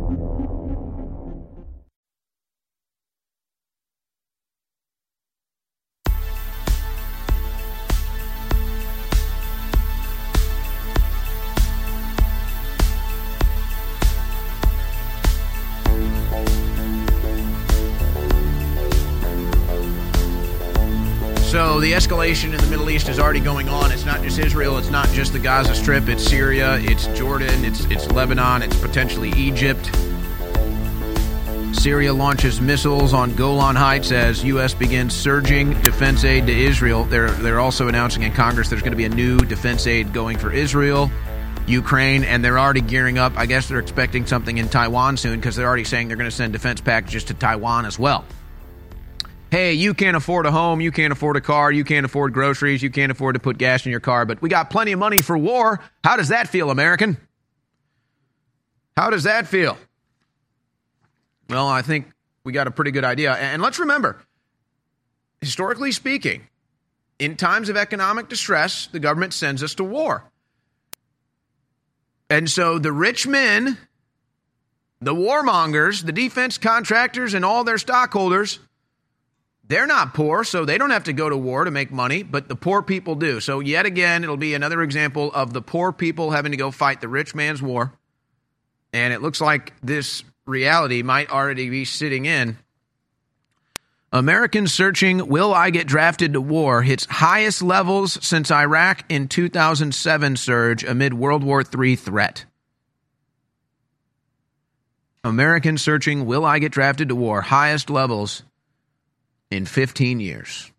So the escalation in the Middle East is already going on. It's not just Israel. It's not just the Gaza Strip. It's Syria. It's Jordan. It's it's Lebanon. It's potentially Egypt. Syria launches missiles on Golan Heights as U.S. begins surging defense aid to Israel. They're they're also announcing in Congress there's going to be a new defense aid going for Israel, Ukraine, and they're already gearing up. I guess they're expecting something in Taiwan soon because they're already saying they're going to send defense packages to Taiwan as well hey, you can't afford a home, you can't afford a car, you can't afford groceries, you can't afford to put gas in your car, but we got plenty of money for war. How does that feel, American? How does that feel? Well, I think we got a pretty good idea. And let's remember, historically speaking, in times of economic distress, the government sends us to war. And so the rich men, the warmongers, the defense contractors, and all their stockholders they're not poor, so they don't have to go to war to make money, but the poor people do. So, yet again, it'll be another example of the poor people having to go fight the rich man's war. And it looks like this reality might already be sitting in. Americans searching, Will I get drafted to war? hits highest levels since Iraq in 2007 surge amid World War III threat. Americans searching, Will I get drafted to war? Highest levels in 15 years.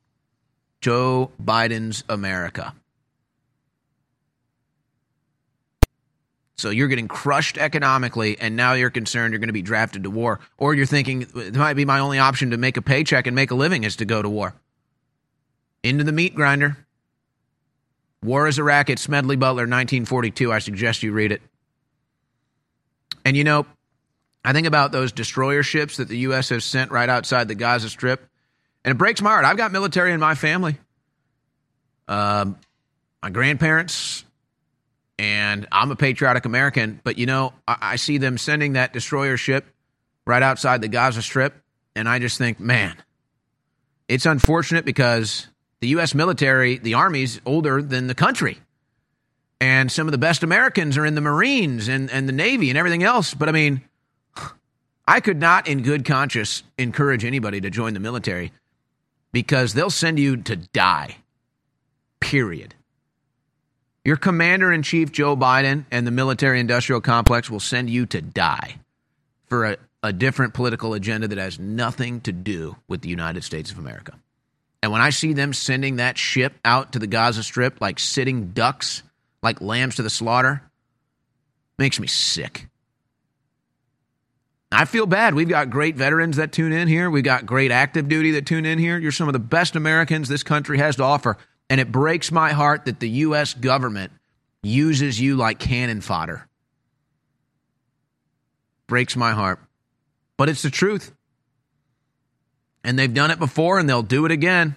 Joe Biden's America. So you're getting crushed economically, and now you're concerned you're going to be drafted to war. Or you're thinking it might be my only option to make a paycheck and make a living is to go to war. Into the meat grinder. War is a Racket, Smedley Butler, 1942. I suggest you read it. And you know, I think about those destroyer ships that the U.S. has sent right outside the Gaza Strip. And it breaks my heart. I've got military in my family. Um, my grandparents, and I'm a patriotic American, but you know, I, I see them sending that destroyer ship right outside the Gaza Strip, and I just think, man, it's unfortunate because the U.S. military, the Army's older than the country. And some of the best Americans are in the Marines and, and the Navy and everything else. But I mean, *sighs* I could not, in good conscience, encourage anybody to join the military because they'll send you to die. Period. Your commander in chief, Joe Biden, and the military industrial complex will send you to die for a, a different political agenda that has nothing to do with the United States of America. And when I see them sending that ship out to the Gaza Strip like sitting ducks, like lambs to the slaughter, makes me sick. I feel bad. We've got great veterans that tune in here. We've got great active duty that tune in here. You're some of the best Americans this country has to offer. And it breaks my heart that the U.S. government uses you like cannon fodder. Breaks my heart. But it's the truth. And they've done it before and they'll do it again.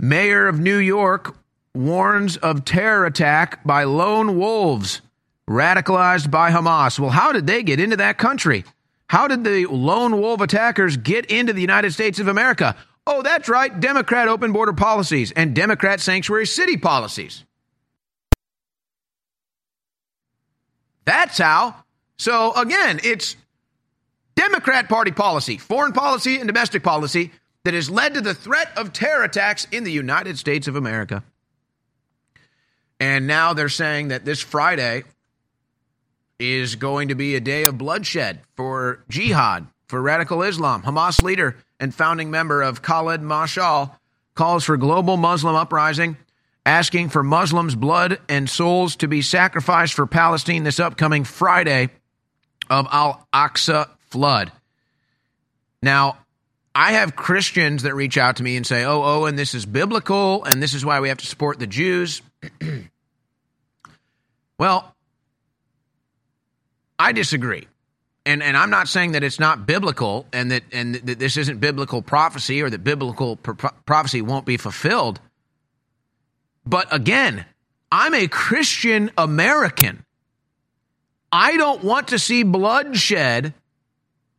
Mayor of New York warns of terror attack by lone wolves radicalized by Hamas. Well, how did they get into that country? How did the lone wolf attackers get into the United States of America? Oh, that's right, Democrat open border policies and Democrat sanctuary city policies. That's how. So again, it's Democrat Party policy, foreign policy, and domestic policy that has led to the threat of terror attacks in the United States of America. And now they're saying that this Friday is going to be a day of bloodshed for jihad, for radical Islam. Hamas leader and founding member of Khalid Mashal calls for global Muslim uprising, asking for Muslims' blood and souls to be sacrificed for Palestine this upcoming Friday of Al Aqsa flood. Now, I have Christians that reach out to me and say, oh, oh, and this is biblical, and this is why we have to support the Jews. *clears throat* well, I disagree. And, and I'm not saying that it's not biblical and that, and that this isn't biblical prophecy or that biblical pro- prophecy won't be fulfilled. But again, I'm a Christian American. I don't want to see bloodshed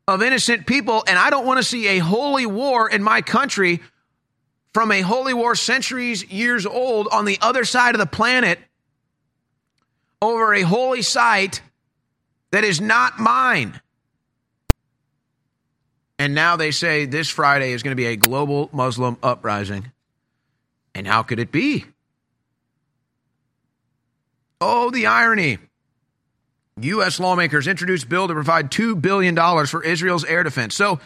of innocent people, and I don't want to see a holy war in my country from a holy war centuries years old on the other side of the planet over a holy site that is not mine. And now they say this Friday is going to be a global Muslim uprising. And how could it be? Oh, the irony. U.S. lawmakers introduced bill to provide $2 billion for Israel's air defense. So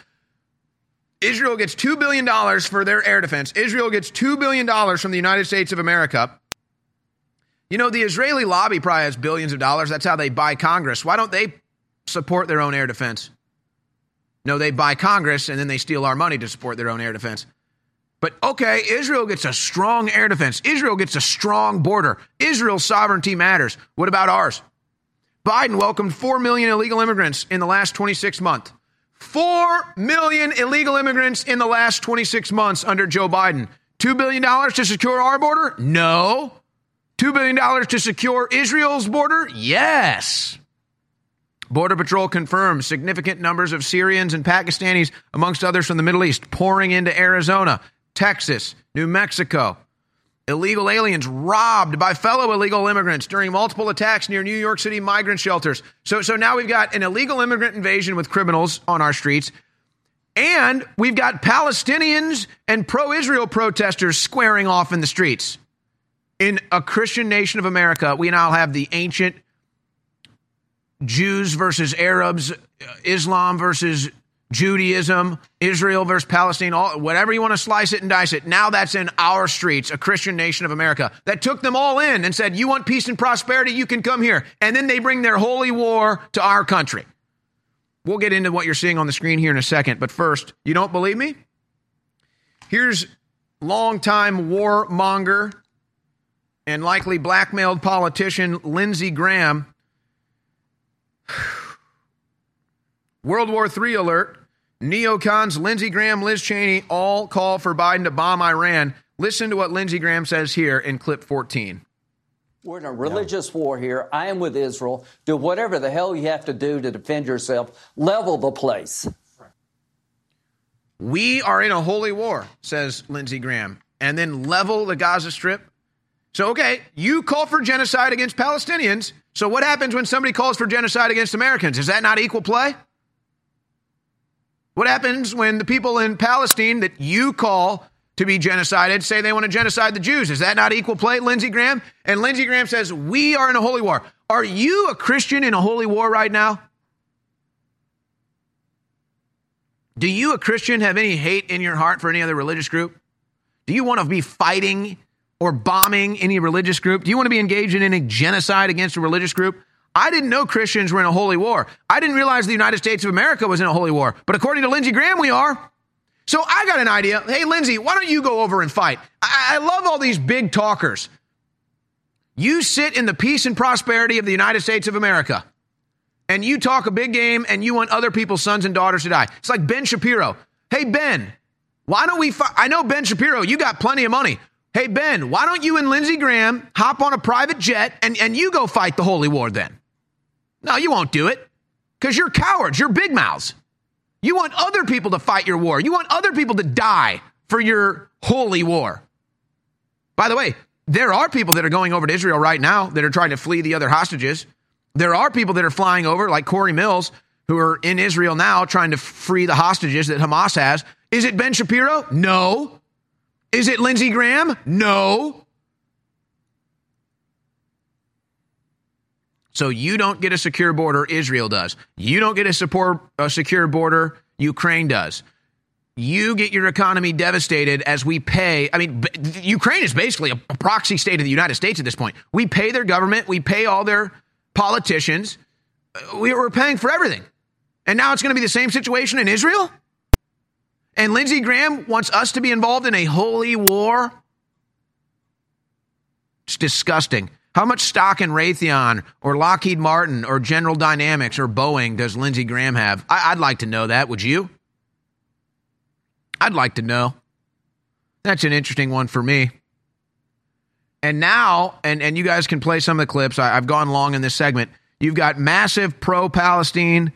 Israel gets $2 billion for their air defense. Israel gets $2 billion from the United States of America. You know, the Israeli lobby probably has billions of dollars. That's how they buy Congress. Why don't they support their own air defense? No, they buy Congress and then they steal our money to support their own air defense. But okay, Israel gets a strong air defense. Israel gets a strong border. Israel's sovereignty matters. What about ours? Biden welcomed 4 million illegal immigrants in the last 26 months. 4 million illegal immigrants in the last 26 months under Joe Biden. $2 billion to secure our border? No. $2 billion to secure Israel's border? Yes. Border Patrol confirms significant numbers of Syrians and Pakistanis, amongst others from the Middle East, pouring into Arizona, Texas, New Mexico. Illegal aliens robbed by fellow illegal immigrants during multiple attacks near New York City migrant shelters. So, so now we've got an illegal immigrant invasion with criminals on our streets. And we've got Palestinians and pro Israel protesters squaring off in the streets. In a Christian nation of America, we now have the ancient Jews versus Arabs, uh, Islam versus Judaism, Israel versus Palestine, all, whatever you want to slice it and dice it. Now that's in our streets, a Christian nation of America that took them all in and said, You want peace and prosperity? You can come here. And then they bring their holy war to our country. We'll get into what you're seeing on the screen here in a second. But first, you don't believe me? Here's longtime warmonger and likely blackmailed politician Lindsey Graham. *sighs* World War III alert. Neocons Lindsey Graham, Liz Cheney all call for Biden to bomb Iran. Listen to what Lindsey Graham says here in clip 14. We're in a religious war here. I am with Israel. Do whatever the hell you have to do to defend yourself. Level the place. We are in a holy war, says Lindsey Graham, and then level the Gaza Strip. So, okay, you call for genocide against Palestinians. So, what happens when somebody calls for genocide against Americans? Is that not equal play? What happens when the people in Palestine that you call to be genocided say they want to genocide the Jews? Is that not equal play, Lindsey Graham? And Lindsey Graham says, We are in a holy war. Are you a Christian in a holy war right now? Do you, a Christian, have any hate in your heart for any other religious group? Do you want to be fighting or bombing any religious group? Do you want to be engaged in any genocide against a religious group? I didn't know Christians were in a holy war. I didn't realize the United States of America was in a holy war. But according to Lindsey Graham, we are. So I got an idea. Hey, Lindsey, why don't you go over and fight? I, I love all these big talkers. You sit in the peace and prosperity of the United States of America, and you talk a big game, and you want other people's sons and daughters to die. It's like Ben Shapiro. Hey, Ben, why don't we? Fi- I know Ben Shapiro. You got plenty of money. Hey, Ben, why don't you and Lindsey Graham hop on a private jet and, and you go fight the holy war then? No, you won't do it because you're cowards. You're big mouths. You want other people to fight your war. You want other people to die for your holy war. By the way, there are people that are going over to Israel right now that are trying to flee the other hostages. There are people that are flying over, like Corey Mills, who are in Israel now trying to free the hostages that Hamas has. Is it Ben Shapiro? No. Is it Lindsey Graham? No. So you don't get a secure border, Israel does. You don't get a, support, a secure border, Ukraine does. you get your economy devastated as we pay. I mean, Ukraine is basically a proxy state of the United States at this point. We pay their government, we pay all their politicians, uh, we were paying for everything. And now it's going to be the same situation in Israel? And Lindsey Graham wants us to be involved in a holy war? It's disgusting. How much stock in Raytheon or Lockheed Martin or General Dynamics or Boeing does Lindsey Graham have? I- would like to know that. Would you? I'd like to know. That's an interesting one for me. And now, and, and you guys can play some of the clips. I, I've gone long in this segment. You've got massive pro Palestine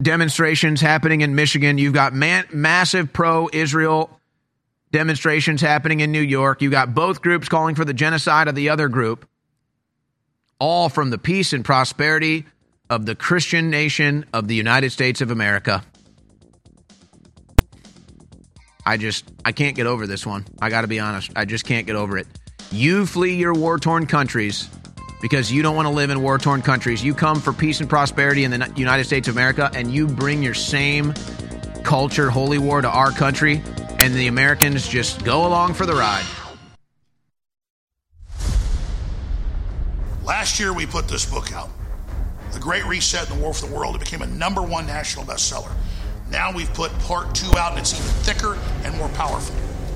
demonstrations happening in Michigan. You've got man, massive pro Israel demonstrations happening in New York. You've got both groups calling for the genocide of the other group, all from the peace and prosperity of the Christian nation of the United States of America. I just, I can't get over this one. I got to be honest. I just can't get over it. You flee your war torn countries because you don't want to live in war torn countries. You come for peace and prosperity in the United States of America, and you bring your same culture, holy war, to our country, and the Americans just go along for the ride. Last year, we put this book out The Great Reset and the War for the World. It became a number one national bestseller. Now we've put part two out, and it's even thicker and more powerful.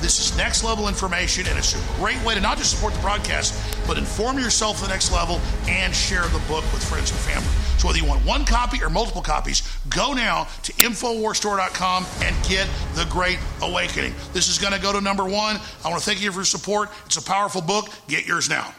This is next level information, and it's a great way to not just support the broadcast, but inform yourself to the next level and share the book with friends and family. So whether you want one copy or multiple copies, go now to InfoWarsStore.com and get The Great Awakening. This is going to go to number one. I want to thank you for your support. It's a powerful book. Get yours now.